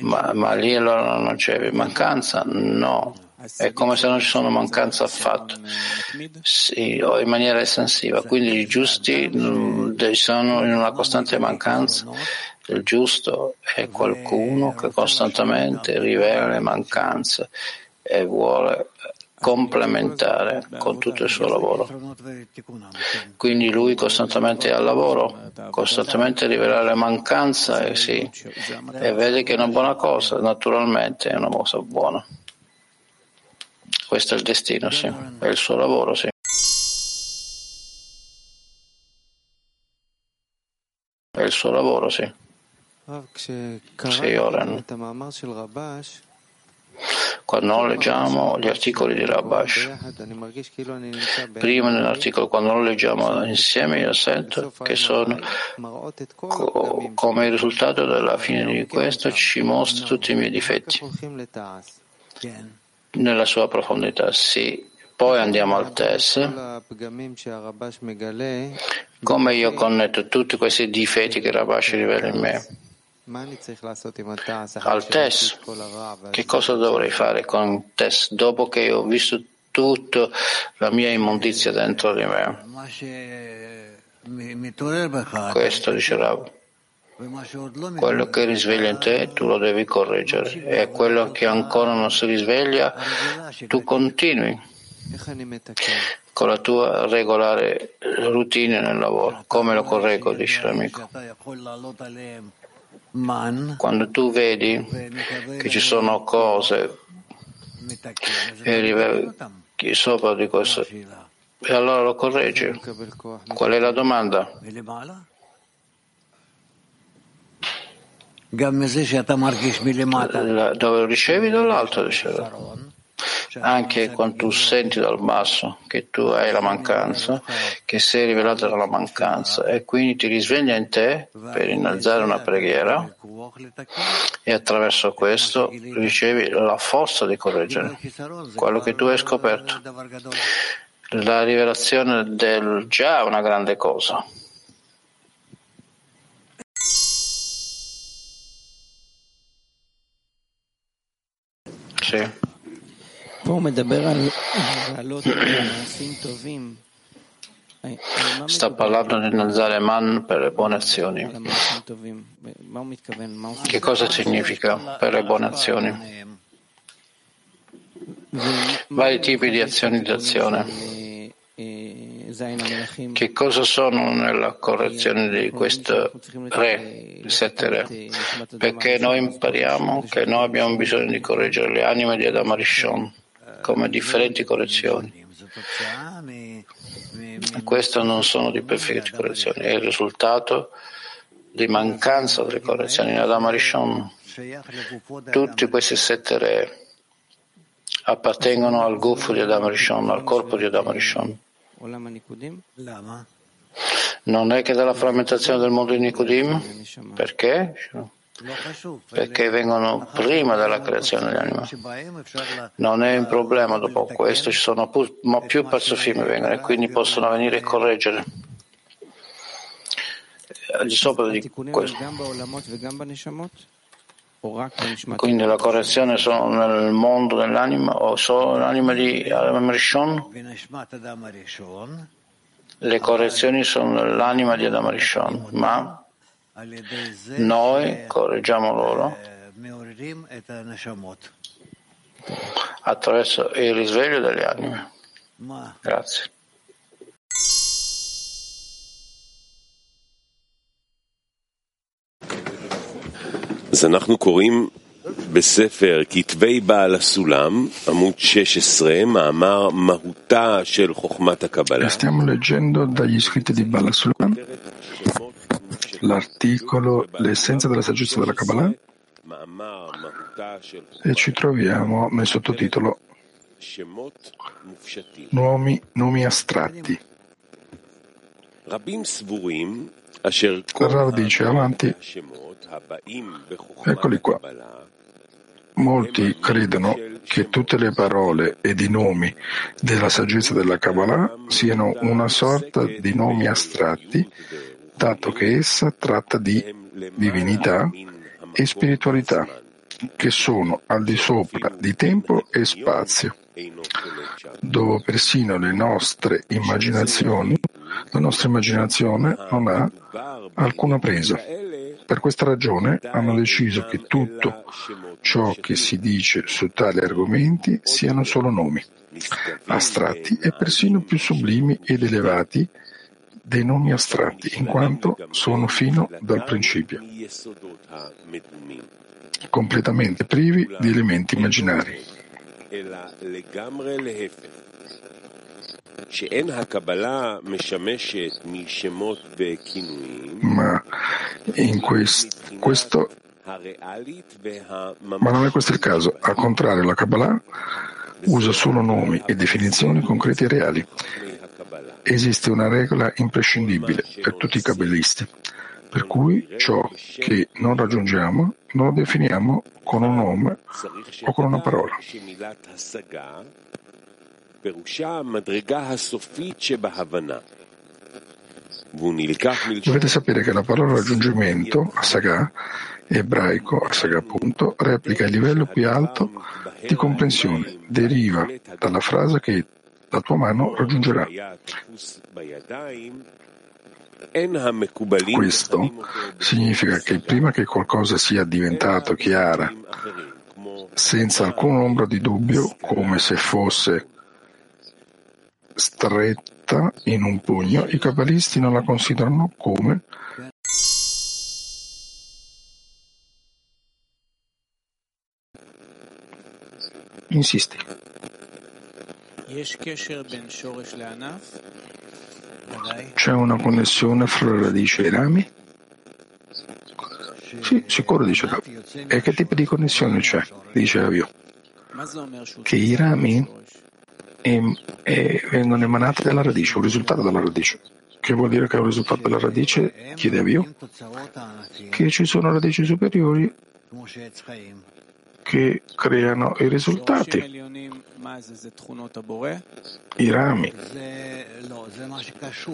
Ma, ma lì allora non c'è mancanza? No. È come se non ci sono mancanze affatto, sì, o in maniera estensiva. Quindi i giusti mm, sono in una costante mancanza. Il giusto è qualcuno che costantemente rivela le mancanze e vuole complementare con tutto il suo lavoro. Quindi lui costantemente è al lavoro, costantemente rivela le mancanze e, sì, e vede che è una buona cosa, naturalmente è una cosa buona. Questo è il destino, sì. È il suo lavoro, sì. È il suo lavoro, sì. Sì, Oren. Quando leggiamo gli articoli di Rabash, prima nell'articolo, quando lo leggiamo insieme, io sento che sono co- come il risultato della fine di questo ci mostra tutti i miei difetti nella sua profondità, sì. Poi andiamo al test. Come io connetto tutti questi difetti che Rabash rivela in me? Al test, che cosa dovrei fare con il test dopo che ho visto tutta la mia immondizia dentro di me? Questo dice Rav. Quello che risveglia in te tu lo devi correggere e quello che ancora non si risveglia tu continui con la tua regolare routine nel lavoro. Come lo correggo, dice l'amico. Quando tu vedi che ci sono cose e sopra di questo, e allora lo correggi. Qual è la domanda? dove lo ricevi dall'alto diceva. Anche quando tu senti dal basso che tu hai la mancanza, che sei rivelato dalla mancanza e quindi ti risveglia in te per innalzare una preghiera e attraverso questo ricevi la forza di correggere quello che tu hai scoperto. La rivelazione del già è una grande cosa. Sì. <clears throat> Sta parlando di innalzare man per le buone azioni. Che cosa significa per le buone azioni? Vari tipi di azioni di azione. Che cosa sono nella correzione di questo re, il sette re? Perché noi impariamo che noi abbiamo bisogno di correggere le anime di Adam Arishon come differenti correzioni. E questo non sono di perfette correzioni, è il risultato di mancanza delle correzioni in Adam Arishon. Tutti questi sette re appartengono al gufo di Adam Arishon, al corpo di Adam Arishon. Non è che dalla frammentazione del mondo di Nicodim? Perché? Perché vengono prima della creazione dell'anima. Non è un problema dopo questo, ci sono più, più parzofim vengono e quindi possono venire a correggere al di sopra di questo. Quindi la correzione sono nel mondo dell'anima o solo nell'anima di Adam Rishon? Le correzioni sono nell'anima di Adam Rishon, ma noi correggiamo loro attraverso il risveglio delle anime. Grazie. אז אנחנו קוראים בספר כתבי בעל הסולם, עמוד 16, מאמר מהותה של חוכמת הקבלה. L'articolo L'essenza della saggezza della Kabbalah e ci troviamo nel sottotitolo Nomi, nomi astratti. Rav dice avanti, eccoli qua. Molti credono che tutte le parole ed i nomi della saggezza della Kabbalah siano una sorta di nomi astratti, dato che essa tratta di divinità e spiritualità, che sono al di sopra di tempo e spazio, dove persino le nostre immaginazioni, la nostra immaginazione non ha alcuna presa. Per questa ragione hanno deciso che tutto ciò che si dice su tali argomenti siano solo nomi, astratti e persino più sublimi ed elevati dei nomi astratti, in quanto sono fino dal principio, completamente privi di elementi immaginari. Ma in quest, questo ma non è questo il caso. Al contrario, la Kabbalah usa solo nomi e definizioni concreti e reali. Esiste una regola imprescindibile per tutti i kabbalisti, per cui ciò che non raggiungiamo non lo definiamo con un nome o con una parola. Dovete sapere che la parola raggiungimento, asagà, ebraico, asagà appunto, replica il livello più alto di comprensione, deriva dalla frase che la tua mano raggiungerà. Questo significa che prima che qualcosa sia diventato chiara, senza alcun ombra di dubbio, come se fosse stretta in un pugno, i cabalisti non la considerano come Insisti. C'è una connessione fra la radice e i rami? Sì, sicuro dice Rav. E che tipo di connessione c'è? Dice Avio. Che i rami em, eh, vengono emanati dalla radice, un risultato dalla radice. Che vuol dire che è un risultato della radice? Chiede Avio. Che ci sono radici superiori che creano i risultati. I rami,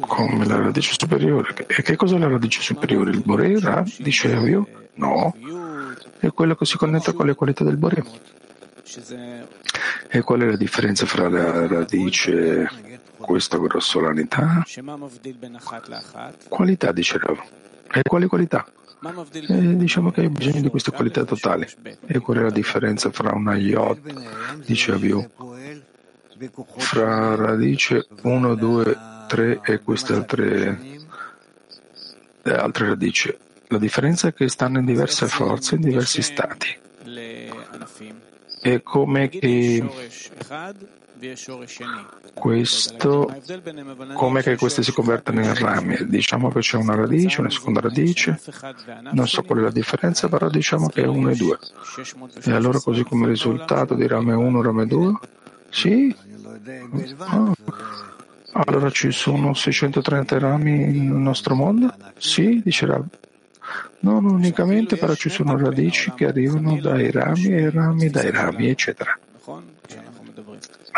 come la radice superiore. E che cos'è la radice superiore? Il Borera? Dicevo io? No, è quello che si connette con le qualità del Borera. E qual è la differenza fra la radice, questa grossolanità? Qualità, dicevo. E quali qualità? Eh, diciamo che hai bisogno di queste qualità totali. E qual è la differenza fra una iod, dice Abiu, fra radice 1, 2, 3 e queste altre, le altre radici? La differenza è che stanno in diverse forze, in diversi stati. È come che questo, come che queste si convertono in rami? Diciamo che c'è una radice, una seconda radice, non so qual è la differenza, però diciamo che è 1 e 2. E allora così come risultato di rame 1 rame 2? Sì? Oh. Allora ci sono 630 rami nel nostro mondo? Sì, dice Rav. Non unicamente, però ci sono radici che arrivano dai rami e rami dai rami, eccetera.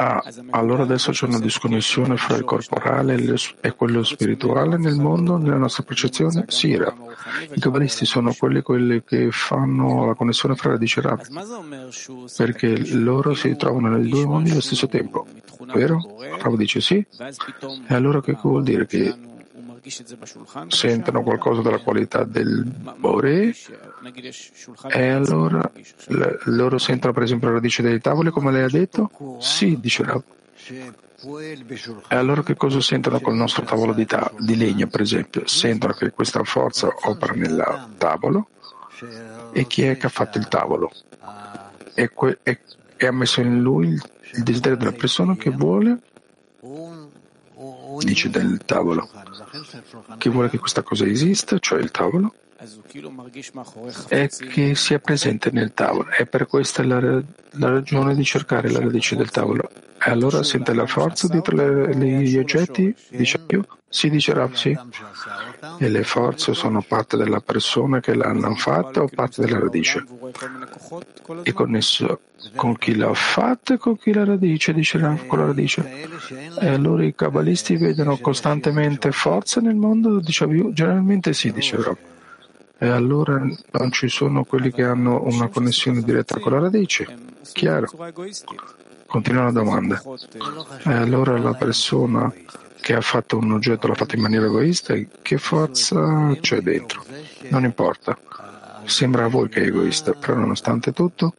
Ah, allora adesso c'è una disconnessione fra il corporale e quello spirituale nel mondo, nella nostra percezione? Sì, Rav. I cabalisti sono quelli, quelli, che fanno la connessione fra radice e perché loro si trovano nei due mondi allo stesso tempo, vero? Rav dice sì. E allora che vuol dire? Che sentono qualcosa della qualità del Bore e allora loro sentono per esempio la radice dei tavoli come lei ha detto? Sì, dice Rav. E allora che cosa sentono col nostro tavolo di, ta- di legno, per esempio? Sentono che questa forza opera nel tavolo e chi è che ha fatto il tavolo? E, que- e-, e ha messo in lui il desiderio della persona che vuole, dice del tavolo che vuole che questa cosa esista, cioè il tavolo, e che sia presente nel tavolo. E per questa è la, la ragione di cercare la radice del tavolo. E allora sente la forza dietro le, gli oggetti? Dice più? Si dice Rav, sì. E le forze sono parte della persona che l'hanno fatta o parte della radice? È connesso con chi l'ha fatta e con chi la radice, dice Rav, con la radice. E allora i cabalisti vedono costantemente forze nel mondo? Dice più? Generalmente sì, dice Rav. E allora non ci sono quelli che hanno una connessione diretta con la radice? Chiaro. Continua la domanda. E allora la persona che ha fatto un oggetto l'ha fatto in maniera egoista, che forza c'è dentro? Non importa. Sembra a voi che è egoista, però nonostante tutto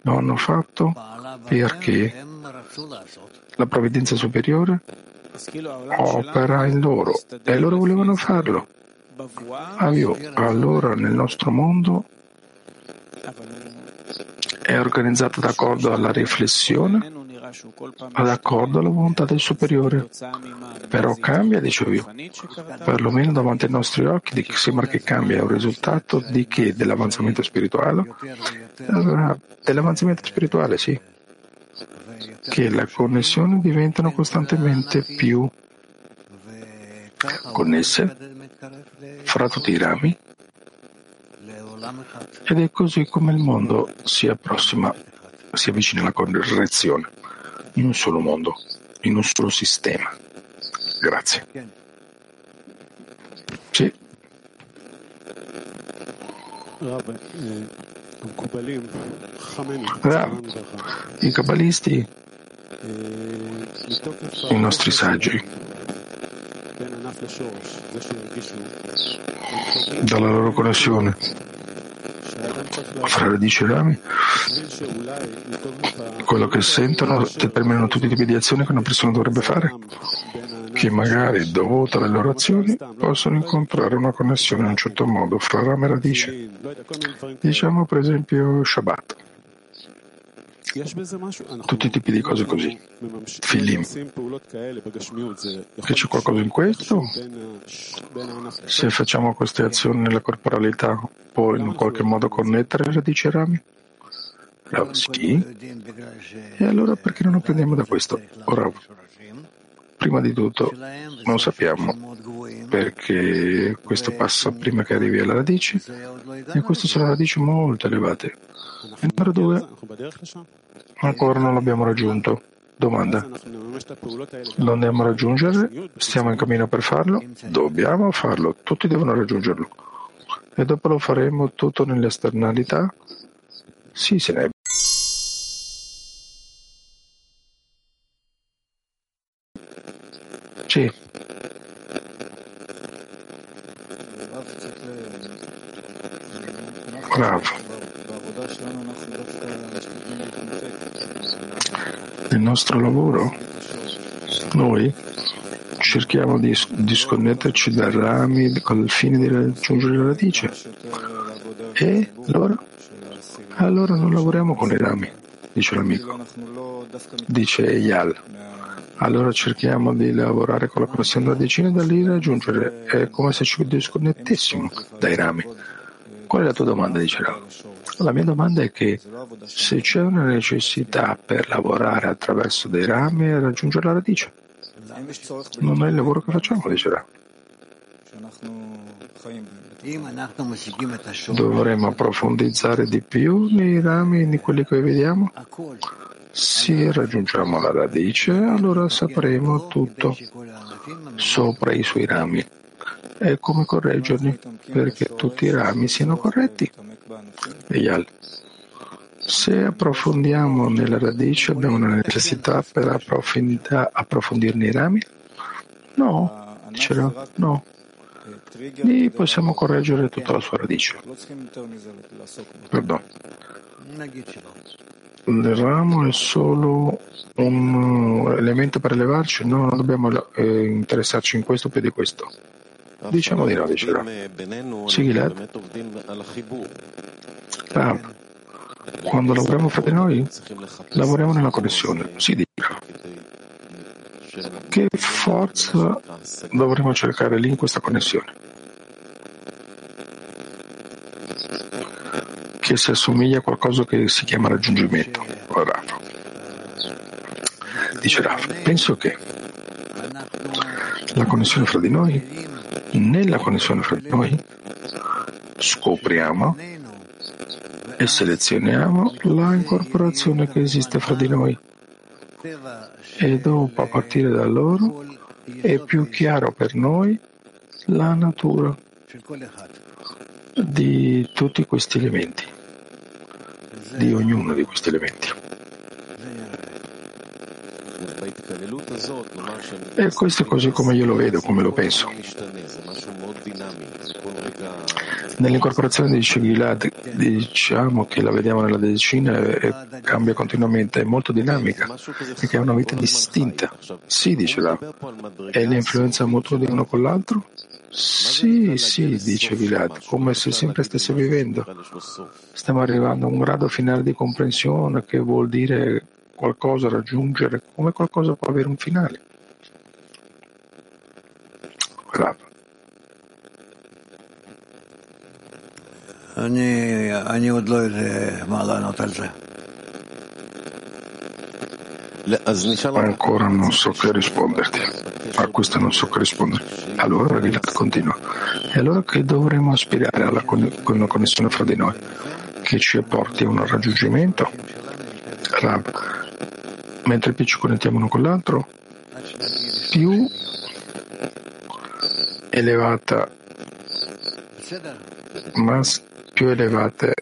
lo hanno fatto perché la provvidenza superiore opera in loro e loro volevano farlo. Allora nel nostro mondo è organizzata d'accordo alla riflessione, d'accordo alla volontà del superiore. Però cambia, dicevo io. Perlomeno davanti ai nostri occhi sembra che cambia. È un risultato di che? Dell'avanzamento spirituale? Dell'avanzamento spirituale, sì. Che le connessioni diventano costantemente più connesse fra tutti i rami ed è così come il mondo si approssima, si avvicina alla correzione, in un solo mondo, in un solo sistema. Grazie. Sì. Rav, i cabalisti, i nostri saggi, dalla loro connessione. Fra radici e rami, quello che sentono determinano tutti i tipi di azioni che una persona dovrebbe fare, che magari, dovuto alle loro azioni, possono incontrare una connessione in un certo modo. Fra rame e radice. Diciamo per esempio Shabbat tutti i tipi di cose così. Filim. Che c'è qualcosa in questo? Se facciamo queste azioni nella corporalità, può in qualche modo connettere le radici rami? Rav, sì. E allora perché non apprendiamo da questo? Ora, prima di tutto, non sappiamo perché questo passa prima che arrivi alla radice e queste sono radici molto elevate. E numero due, Ancora non l'abbiamo raggiunto. Domanda. Lo andiamo a raggiungere? Stiamo in cammino per farlo? Dobbiamo farlo, tutti devono raggiungerlo. E dopo lo faremo tutto nelle esternalità? Sì, se ne Sì. Bravo. Nel nostro lavoro noi cerchiamo di disconnetterci dai rami il fine di raggiungere la radice. E allora? Allora non lavoriamo con i rami, dice l'amico. Dice Eyal. Allora cerchiamo di lavorare con la connessione radicina e da lì raggiungere. È come se ci disconnettessimo dai rami. Qual è la tua domanda? Dice Rav. La mia domanda è che se c'è una necessità per lavorare attraverso dei rami e raggiungere la radice, non è il lavoro che facciamo, dice. Dovremmo approfondizzare di più nei rami di quelli che vediamo? Se raggiungiamo la radice, allora sapremo tutto sopra i suoi rami e come correggerli perché tutti i rami siano corretti. Eyal. Se approfondiamo nella radice abbiamo una necessità per approfondirne i rami? No, dicevo, no. Lì possiamo correggere tutta la sua radice. Perdono. Il ramo è solo un elemento per elevarci? No, non dobbiamo eh, interessarci in questo più di questo. Diciamo di no, dice Rav. Rav, quando lavoriamo fra di noi, lavoriamo nella connessione. Sì, dica. Che forza dovremmo cercare lì in questa connessione? Che si assomiglia a qualcosa che si chiama raggiungimento. Rav. Dice Raf, penso che la connessione fra di noi, nella connessione fra di noi, scopriamo e selezioniamo la incorporazione che esiste fra di noi. E dopo, a partire da loro, è più chiaro per noi la natura di tutti questi elementi, di ognuno di questi elementi. E questo è così come io lo vedo, come lo penso. Nell'incorporazione di Gilad diciamo che la vediamo nella decina e cambia continuamente, è molto dinamica perché ha una vita distinta. Sì, dice là. E l'influenza mutua di uno con l'altro? Sì, sì, dice Gilad, come se sempre stesse vivendo. Stiamo arrivando a un grado finale di comprensione che vuol dire qualcosa raggiungere, come qualcosa può avere un finale. Bravo. אני עוד לא יודע מה לענות על זה. Ancora non so che risponderti. A questo non so che rispondere. Allora Rilat continua. E allora che dovremmo aspirare alla con- con una connessione fra di noi? Che ci porti a un raggiungimento? Rab, mentre più ci connettiamo uno con l'altro, più elevata, ma più elevate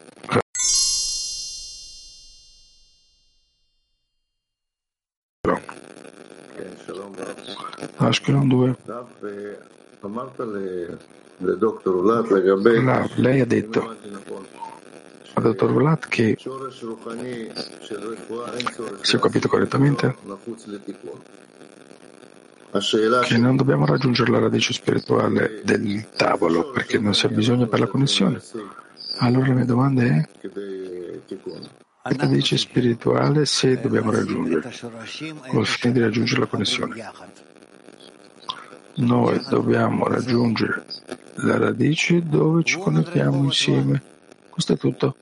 Ashkelon 2. No, lei ha detto al dottor Vlad che, se ho capito correttamente, che non dobbiamo raggiungere la radice spirituale del tavolo perché non si ha bisogno per la connessione. Allora la mia domanda è la radice spirituale se dobbiamo raggiungere, col fine di raggiungere la connessione. Noi dobbiamo raggiungere la radice dove ci connettiamo insieme. Questo è tutto.